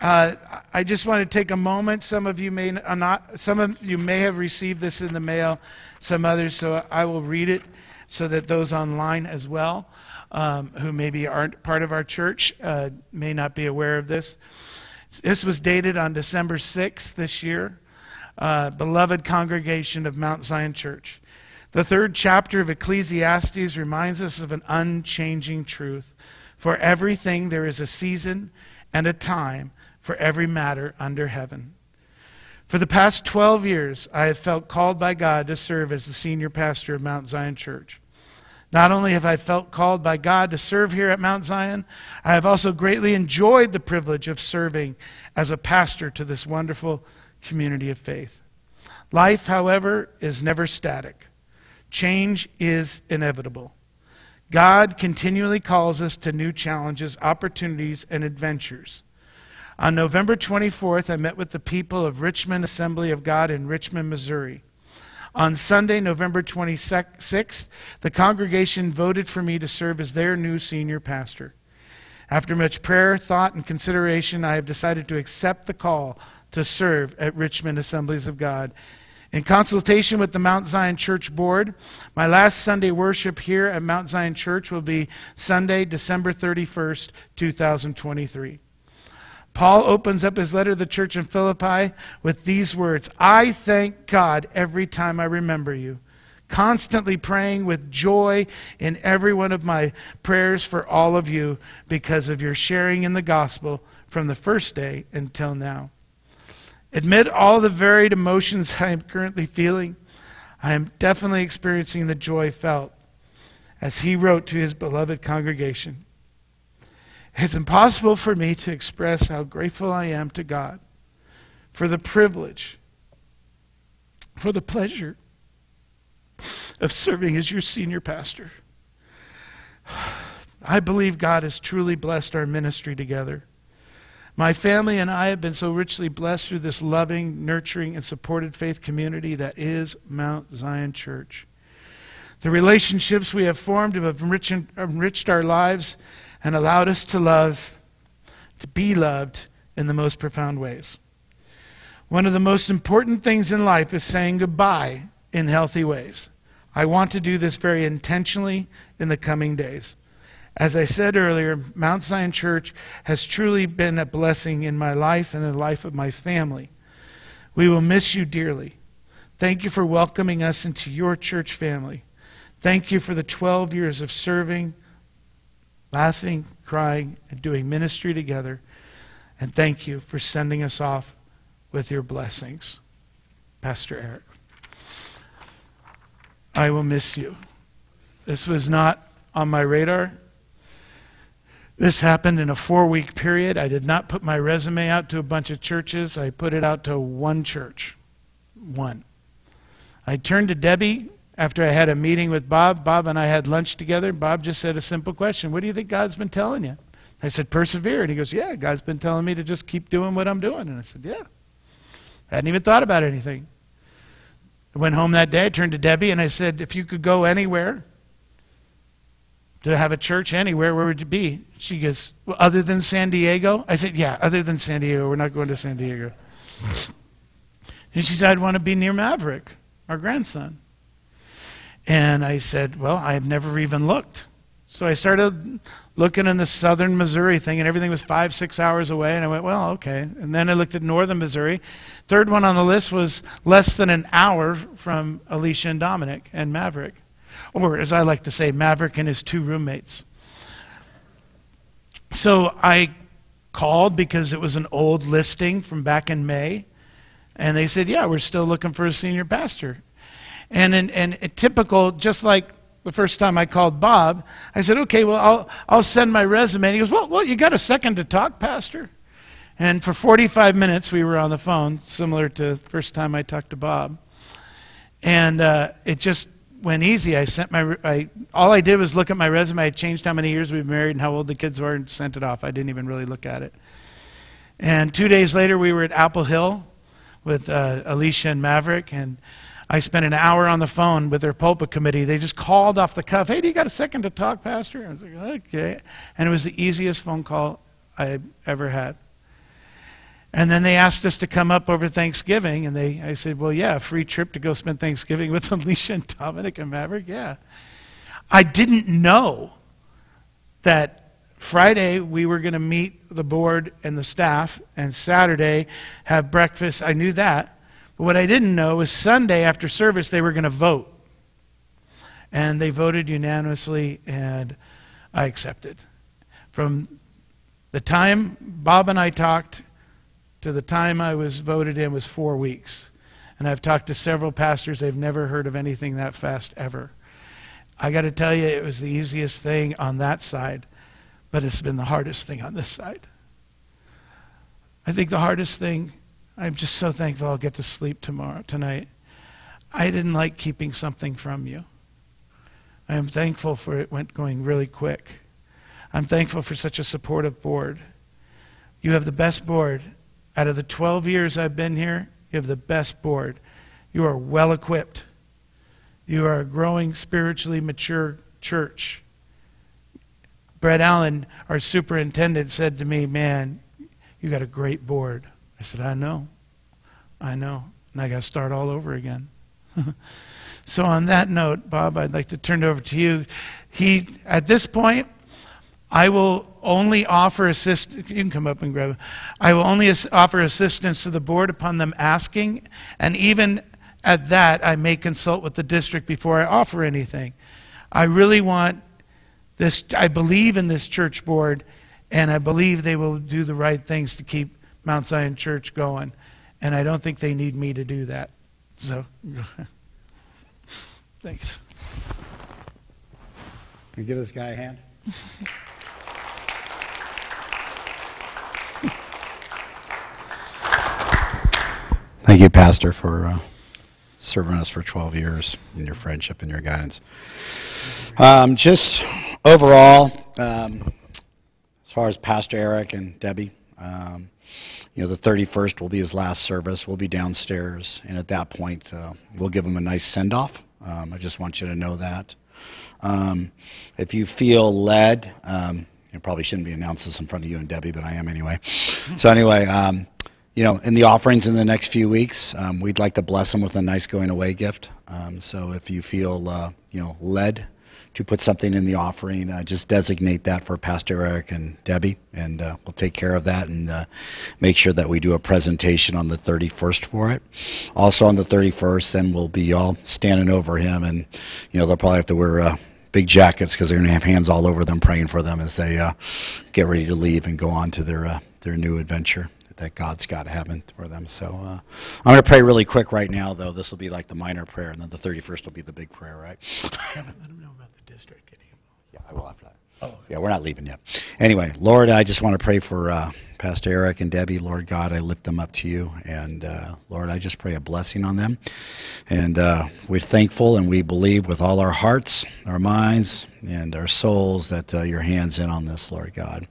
Uh, I just want to take a moment. Some of you may not. Some of you may have received this in the mail. Some others, so I will read it so that those online as well, um, who maybe aren't part of our church, uh, may not be aware of this. This was dated on December 6th this year uh, beloved congregation of Mount Zion Church. The third chapter of Ecclesiastes reminds us of an unchanging truth. For everything there is a season and a time for every matter under heaven. For the past 12 years, I have felt called by God to serve as the senior pastor of Mount Zion Church. Not only have I felt called by God to serve here at Mount Zion, I have also greatly enjoyed the privilege of serving as a pastor to this wonderful community of faith. Life, however, is never static. Change is inevitable. God continually calls us to new challenges, opportunities, and adventures. On November 24th, I met with the people of Richmond Assembly of God in Richmond, Missouri. On Sunday, November 26th, the congregation voted for me to serve as their new senior pastor. After much prayer, thought, and consideration, I have decided to accept the call to serve at Richmond Assemblies of God. In consultation with the Mount Zion Church Board, my last Sunday worship here at Mount Zion Church will be Sunday, December 31st, 2023. Paul opens up his letter to the church in Philippi with these words I thank God every time I remember you, constantly praying with joy in every one of my prayers for all of you because of your sharing in the gospel from the first day until now. Amid all the varied emotions I am currently feeling, I am definitely experiencing the joy felt as he wrote to his beloved congregation. It's impossible for me to express how grateful I am to God for the privilege, for the pleasure of serving as your senior pastor. I believe God has truly blessed our ministry together. My family and I have been so richly blessed through this loving, nurturing, and supported faith community that is Mount Zion Church. The relationships we have formed have enriched, our lives and allowed us to love, to be loved in the most profound ways. One of the most important things in life is saying goodbye in healthy ways. I want to do this very intentionally in the coming days. As I said earlier, Mount Zion Church has truly been a blessing in my life and the life of my family. We will miss you dearly. Thank you for welcoming us into your church family. Thank you for the 12 years of serving, laughing, crying, and doing ministry together. And thank you for sending us off with your blessings. Pastor Eric. I will miss you. This was not on my radar. This happened in a four week period. I did not put my resume out to a bunch of churches. I put it out to one church. One. I turned to Debbie after I had a meeting with Bob. Bob and I had lunch together. Bob just said a simple question What do you think God's been telling you? I said, Persevere. And he goes, Yeah, God's been telling me to just keep doing what I'm doing. And I said, Yeah. I hadn't even thought about anything. I went home that day, I turned to Debbie, and I said, If you could go anywhere, to have a church anywhere, where would you be? She goes, well, other than San Diego? I said, yeah, other than San Diego. We're not going to San Diego. and she said, I'd want to be near Maverick, our grandson. And I said, well, I've never even looked. So I started looking in the southern Missouri thing, and everything was five, six hours away. And I went, well, okay. And then I looked at northern Missouri. Third one on the list was less than an hour from Alicia and Dominic and Maverick or as I like to say, Maverick and his two roommates. So I called because it was an old listing from back in May, and they said, "Yeah, we're still looking for a senior pastor." And in, and typical, just like the first time I called Bob, I said, "Okay, well, I'll I'll send my resume." And he goes, "Well, well, you got a second to talk, Pastor?" And for 45 minutes, we were on the phone, similar to the first time I talked to Bob. And uh, it just went easy. I sent my, I, all I did was look at my resume. I changed how many years we've married and how old the kids were and sent it off. I didn't even really look at it. And two days later, we were at Apple Hill with uh, Alicia and Maverick, and I spent an hour on the phone with their pulpit committee. They just called off the cuff, "Hey, do you got a second to talk, Pastor?" I was like, "Okay," and it was the easiest phone call I ever had. And then they asked us to come up over Thanksgiving, and they, I said, well, yeah, free trip to go spend Thanksgiving with Alicia and Dominic and Maverick, yeah. I didn't know that Friday we were going to meet the board and the staff, and Saturday have breakfast. I knew that. But what I didn't know was Sunday after service they were going to vote. And they voted unanimously, and I accepted. From the time Bob and I talked to the time I was voted in was four weeks. And I've talked to several pastors, they've never heard of anything that fast ever. I got to tell you, it was the easiest thing on that side, but it's been the hardest thing on this side. I think the hardest thing, I'm just so thankful I'll get to sleep tomorrow, tonight. I didn't like keeping something from you. I am thankful for it went going really quick. I'm thankful for such a supportive board. You have the best board. Out of the 12 years I've been here, you have the best board. You are well equipped. You are a growing, spiritually mature church. Brett Allen, our superintendent, said to me, Man, you got a great board. I said, I know. I know. And I got to start all over again. so, on that note, Bob, I'd like to turn it over to you. He, at this point, I will only offer assistance. You can come up and grab it. I will only offer assistance to the board upon them asking, and even at that, I may consult with the district before I offer anything. I really want this, I believe in this church board, and I believe they will do the right things to keep Mount Zion Church going. And I don't think they need me to do that. So, thanks. Can you give this guy a hand? Thank you, Pastor, for uh, serving us for 12 years and your friendship and your guidance. Um, just overall, um, as far as Pastor Eric and Debbie, um, you know, the 31st will be his last service. We'll be downstairs, and at that point, uh, we'll give him a nice send off. Um, I just want you to know that. Um, if you feel led, um, you probably shouldn't be announcing this in front of you and Debbie, but I am anyway. So, anyway, um, you know, in the offerings in the next few weeks, um, we'd like to bless them with a nice going away gift. Um, so if you feel, uh, you know, led to put something in the offering, uh, just designate that for Pastor Eric and Debbie, and uh, we'll take care of that and uh, make sure that we do a presentation on the 31st for it. Also on the 31st, then we'll be all standing over him, and you know they'll probably have to wear uh, big jackets because they're going to have hands all over them praying for them as they uh, get ready to leave and go on to their their new adventure that God's got heaven for them. So uh, I'm going to pray really quick right now, though. This will be like the minor prayer, and then the 31st will be the big prayer, right? Let them know about the district. Yeah, I will after that. Oh, yeah, we're not leaving yet. Anyway, Lord, I just want to pray for uh, Pastor Eric and Debbie. Lord God, I lift them up to you. And uh, Lord, I just pray a blessing on them. And uh, we're thankful and we believe with all our hearts, our minds, and our souls that uh, your hand's in on this, Lord God.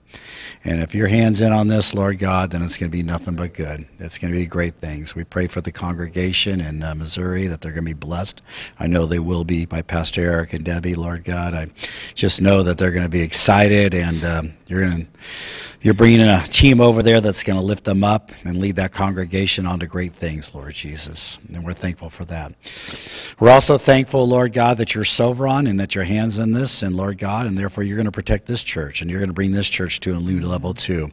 And if your hand's in on this, Lord God, then it's going to be nothing but good. It's going to be great things. We pray for the congregation in uh, Missouri that they're going to be blessed. I know they will be by Pastor Eric and Debbie, Lord God. I just know that they're going to be excited and um, you're going to you're bringing a team over there that's going to lift them up and lead that congregation on to great things, Lord Jesus. And we're thankful for that. We're also thankful, Lord God, that you're sovereign and that your hands in this, and Lord God, and therefore you're going to protect this church and you're going to bring this church to a new level too.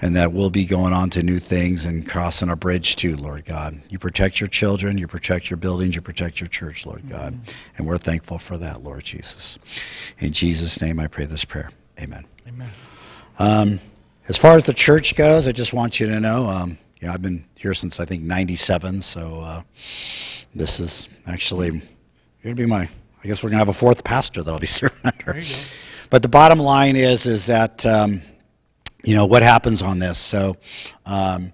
And that we'll be going on to new things and crossing a bridge too, Lord God. You protect your children, you protect your buildings, you protect your church, Lord God. And we're thankful for that, Lord Jesus. In Jesus' name I pray this prayer. Amen. Amen. Um, as far as the church goes, I just want you to know, um, you know, I've been here since I think '97, so uh, this is actually going to be my. I guess we're going to have a fourth pastor that I'll be serving under. But the bottom line is, is that um, you know what happens on this. So um,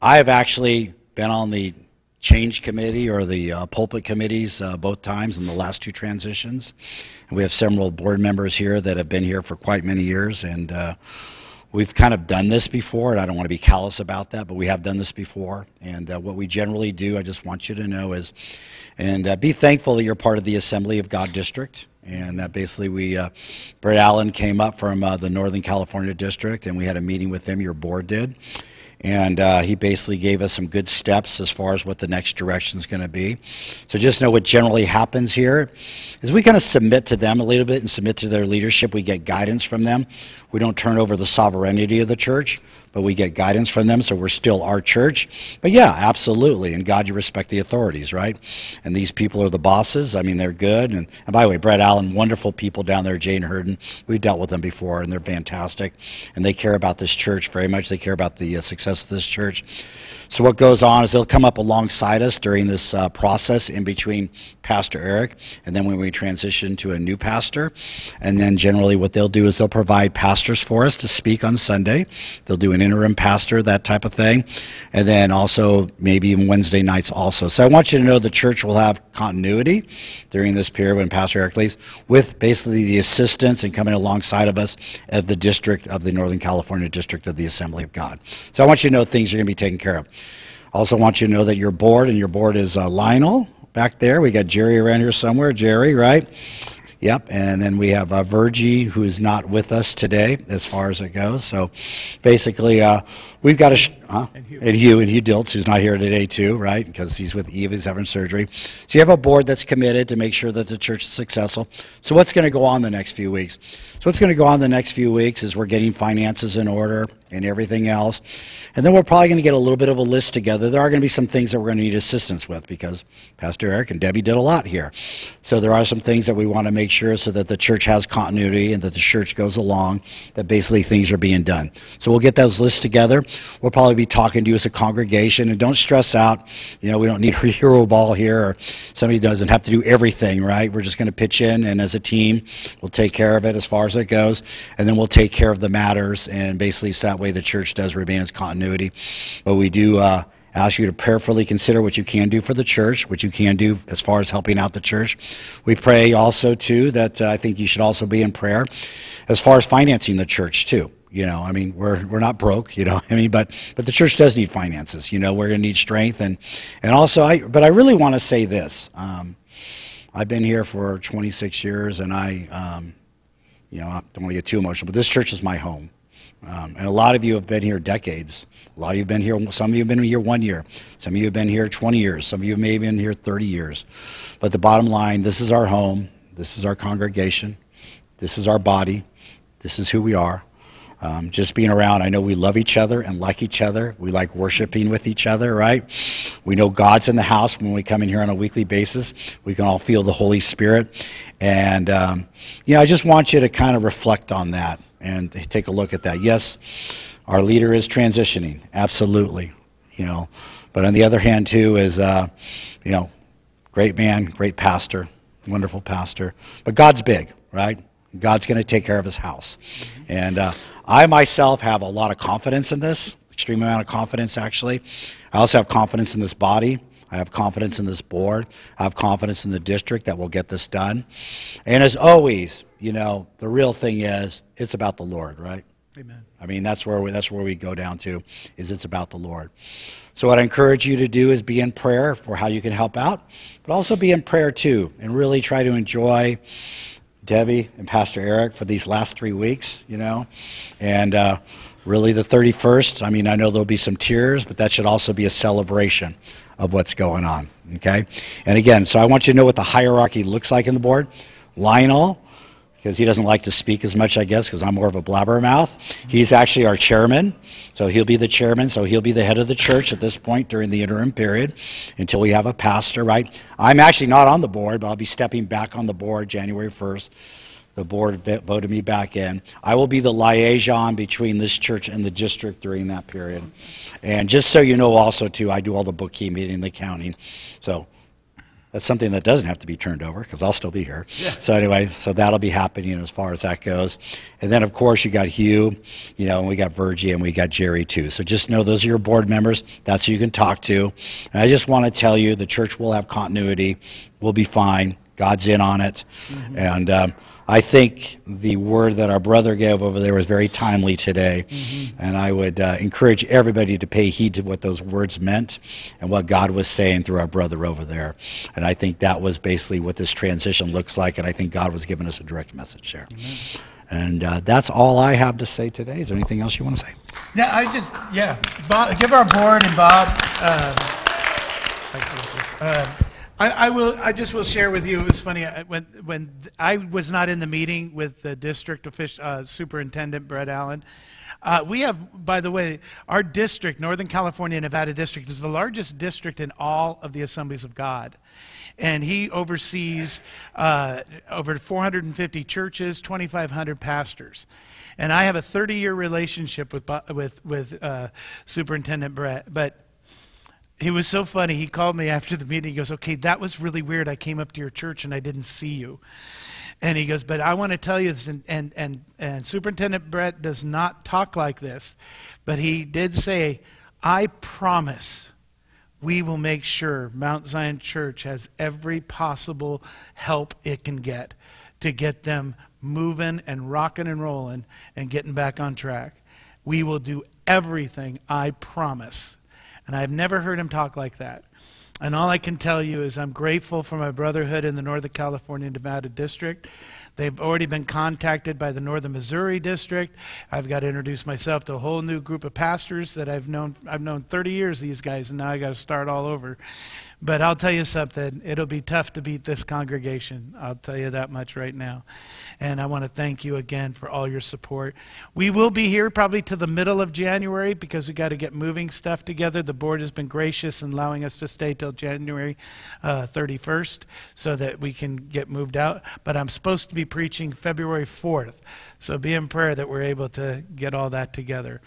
I have actually been on the change committee or the uh, pulpit committees uh, both times in the last two transitions. And we have several board members here that have been here for quite many years, and uh, we've kind of done this before, and I don't want to be callous about that, but we have done this before. And uh, what we generally do, I just want you to know, is and uh, be thankful that you're part of the Assembly of God District. And that basically, we, uh, Brett Allen came up from uh, the Northern California District, and we had a meeting with him, your board did. And uh, he basically gave us some good steps as far as what the next direction is going to be. So just know what generally happens here is we kind of submit to them a little bit and submit to their leadership. We get guidance from them. We don't turn over the sovereignty of the church, but we get guidance from them, so we're still our church. But yeah, absolutely. And God, you respect the authorities, right? And these people are the bosses. I mean, they're good. And, and by the way, Brett Allen, wonderful people down there, Jane Herden. We've dealt with them before, and they're fantastic. And they care about this church very much. They care about the uh, success of this church. So what goes on is they'll come up alongside us during this uh, process in between Pastor Eric and then when we transition to a new pastor. And then generally what they'll do is they'll provide pastors for us to speak on Sunday. They'll do an interim pastor, that type of thing. And then also maybe even Wednesday nights also. So I want you to know the church will have continuity during this period when Pastor Eric leaves with basically the assistance and coming alongside of us of the district of the Northern California District of the Assembly of God. So I want you to know things are going to be taken care of. Also want you to know that your board, and your board is uh, Lionel back there. We got Jerry around here somewhere. Jerry, right? Yep. And then we have uh, Virgie, who is not with us today as far as it goes. So basically, uh, we've got a. Sh- huh? And Hugh. and Hugh, and Hugh Diltz, who's not here today, too, right? Because he's with Eve, he's having surgery. So you have a board that's committed to make sure that the church is successful. So what's going to go on the next few weeks? So what's going to go on the next few weeks is we're getting finances in order and everything else. And then we're probably going to get a little bit of a list together. There are going to be some things that we're going to need assistance with because Pastor Eric and Debbie did a lot here. So there are some things that we want to make sure so that the church has continuity and that the church goes along, that basically things are being done. So we'll get those lists together. We'll probably be talking to you as a congregation. And don't stress out. You know, we don't need a hero ball here or somebody doesn't have to do everything, right? We're just going to pitch in and as a team, we'll take care of it as far as it goes. And then we'll take care of the matters and basically so that way the church does remain its continuity. But we do uh, ask you to prayerfully consider what you can do for the church, what you can do as far as helping out the church. We pray also, too, that uh, I think you should also be in prayer as far as financing the church, too. You know, I mean, we're we're not broke, you know. I mean, but but the church does need finances. You know, we're going to need strength, and and also, I. But I really want to say this. Um, I've been here for 26 years, and I, um, you know, I don't want to get too emotional, but this church is my home. Um, and a lot of you have been here decades. A lot of you have been here, some of you have been here one year. Some of you have been here 20 years. Some of you may have been here 30 years. But the bottom line this is our home. This is our congregation. This is our body. This is who we are. Um, just being around, I know we love each other and like each other. We like worshiping with each other, right? We know God's in the house when we come in here on a weekly basis. We can all feel the Holy Spirit. And, um, you know, I just want you to kind of reflect on that and take a look at that. Yes, our leader is transitioning, absolutely, you know. But on the other hand, too, is uh, you know, great man, great pastor, wonderful pastor. But God's big, right? God's going to take care of His house, and uh, I myself have a lot of confidence in this, extreme amount of confidence actually. I also have confidence in this body. I have confidence in this board. I have confidence in the district that will get this done. And as always, you know, the real thing is it's about the Lord, right? Amen. I mean, that's where we, that's where we go down to is it's about the Lord. So what I encourage you to do is be in prayer for how you can help out, but also be in prayer too and really try to enjoy Debbie and Pastor Eric for these last three weeks, you know, and uh, really the 31st. I mean, I know there'll be some tears, but that should also be a celebration of what's going on. Okay? And again, so I want you to know what the hierarchy looks like in the board. Lionel, because he doesn't like to speak as much, I guess, because I'm more of a blabbermouth. He's actually our chairman, so he'll be the chairman, so he'll be the head of the church at this point during the interim period until we have a pastor, right? I'm actually not on the board, but I'll be stepping back on the board January 1st. The board voted me back in. I will be the liaison between this church and the district during that period. And just so you know, also, too, I do all the bookkeeping and the counting. So that's something that doesn't have to be turned over because I'll still be here. Yeah. So anyway, so that'll be happening as far as that goes. And then of course you got Hugh, you know, and we got Virgie and we got Jerry too. So just know those are your board members. That's who you can talk to. And I just want to tell you the church will have continuity. We'll be fine. God's in on it. Mm-hmm. And um, I think the word that our brother gave over there was very timely today. Mm-hmm. And I would uh, encourage everybody to pay heed to what those words meant and what God was saying through our brother over there. And I think that was basically what this transition looks like. And I think God was giving us a direct message there. Mm-hmm. And uh, that's all I have to say today. Is there anything else you want to say? Yeah, I just, yeah, Bob, give our board and Bob. Uh, uh, I, I will. I just will share with you. It was funny I- when when I was not in the meeting with the district official, uh, superintendent Brett Allen. Uh, we have, by the way, our district, Northern California Nevada district, is the largest district in all of the Assemblies of God, and he oversees uh, over 450 churches, 2,500 pastors. And I have a 30-year relationship with with with uh, Superintendent Brett, but he was so funny. He called me after the meeting. He goes, Okay, that was really weird. I came up to your church and I didn't see you. And he goes, But I want to tell you this. And, and, and, and Superintendent Brett does not talk like this. But he did say, I promise we will make sure Mount Zion Church has every possible help it can get to get them moving and rocking and rolling and getting back on track. We will do everything, I promise. And I've never heard him talk like that. And all I can tell you is I'm grateful for my brotherhood in the Northern California Nevada district. They've already been contacted by the Northern Missouri district. I've got to introduce myself to a whole new group of pastors that I've known. I've known 30 years these guys, and now I got to start all over. But I'll tell you something, it'll be tough to beat this congregation. I'll tell you that much right now. And I want to thank you again for all your support. We will be here probably to the middle of January because we got to get moving stuff together. The board has been gracious in allowing us to stay till January uh, 31st so that we can get moved out. But I'm supposed to be preaching February 4th. So be in prayer that we're able to get all that together.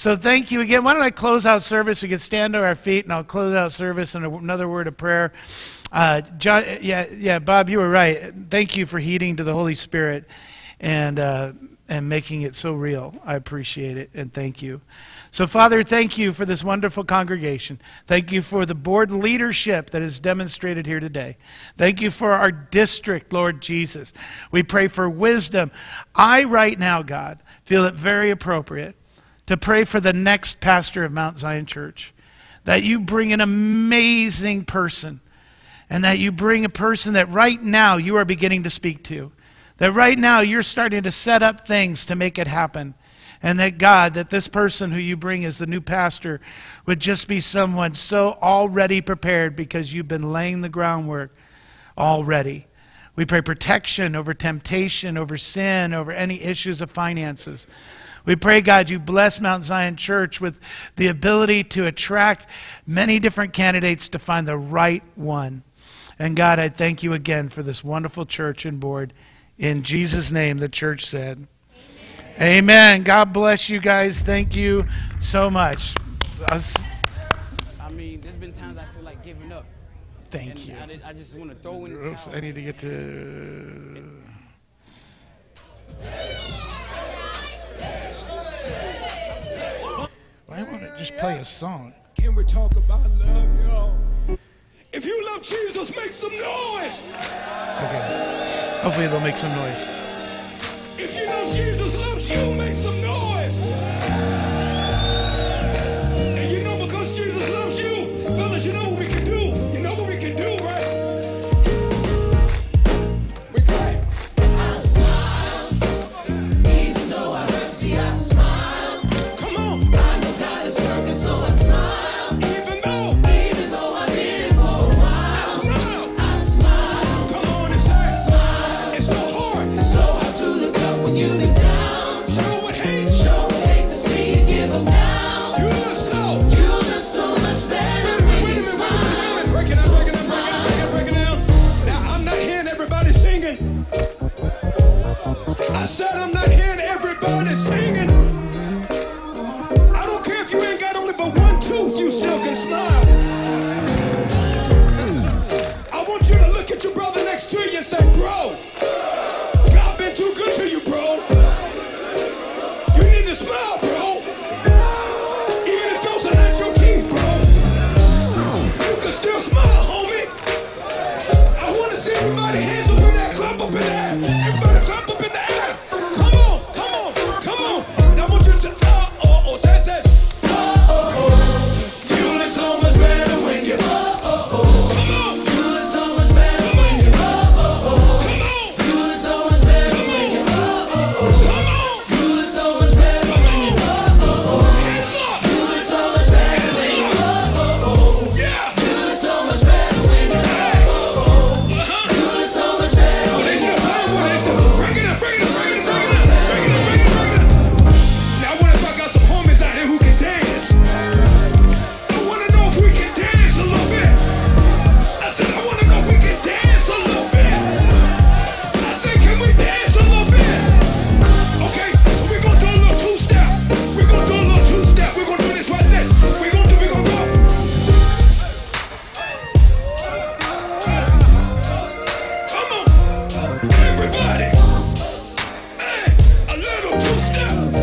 So thank you again. Why don't I close out service? We can stand to our feet, and I'll close out service in another word of prayer. Uh, John, yeah, yeah, Bob, you were right. Thank you for heeding to the Holy Spirit and uh, and making it so real. I appreciate it, and thank you. So, Father, thank you for this wonderful congregation. Thank you for the board leadership that is demonstrated here today. Thank you for our district, Lord Jesus. We pray for wisdom. I, right now, God, feel it very appropriate to pray for the next pastor of Mount Zion Church. That you bring an amazing person, and that you bring a person that right now you are beginning to speak to. That right now you're starting to set up things to make it happen. And that God, that this person who you bring as the new pastor would just be someone so already prepared because you've been laying the groundwork already. We pray protection over temptation, over sin, over any issues of finances. We pray, God, you bless Mount Zion Church with the ability to attract many different candidates to find the right one. And God, I thank you again for this wonderful church and board. In Jesus' name, the church said. Amen. Amen. God bless you guys. Thank you so much. I mean, there's been times I feel like giving up. Thank and you. I, did- I just want to throw in the Oops, towel. I need to get to. Why won't it just play a song? Can we talk about love, y'all? If you love Jesus, make some noise. Okay. Hopefully they'll make some noise. If you love Jesus,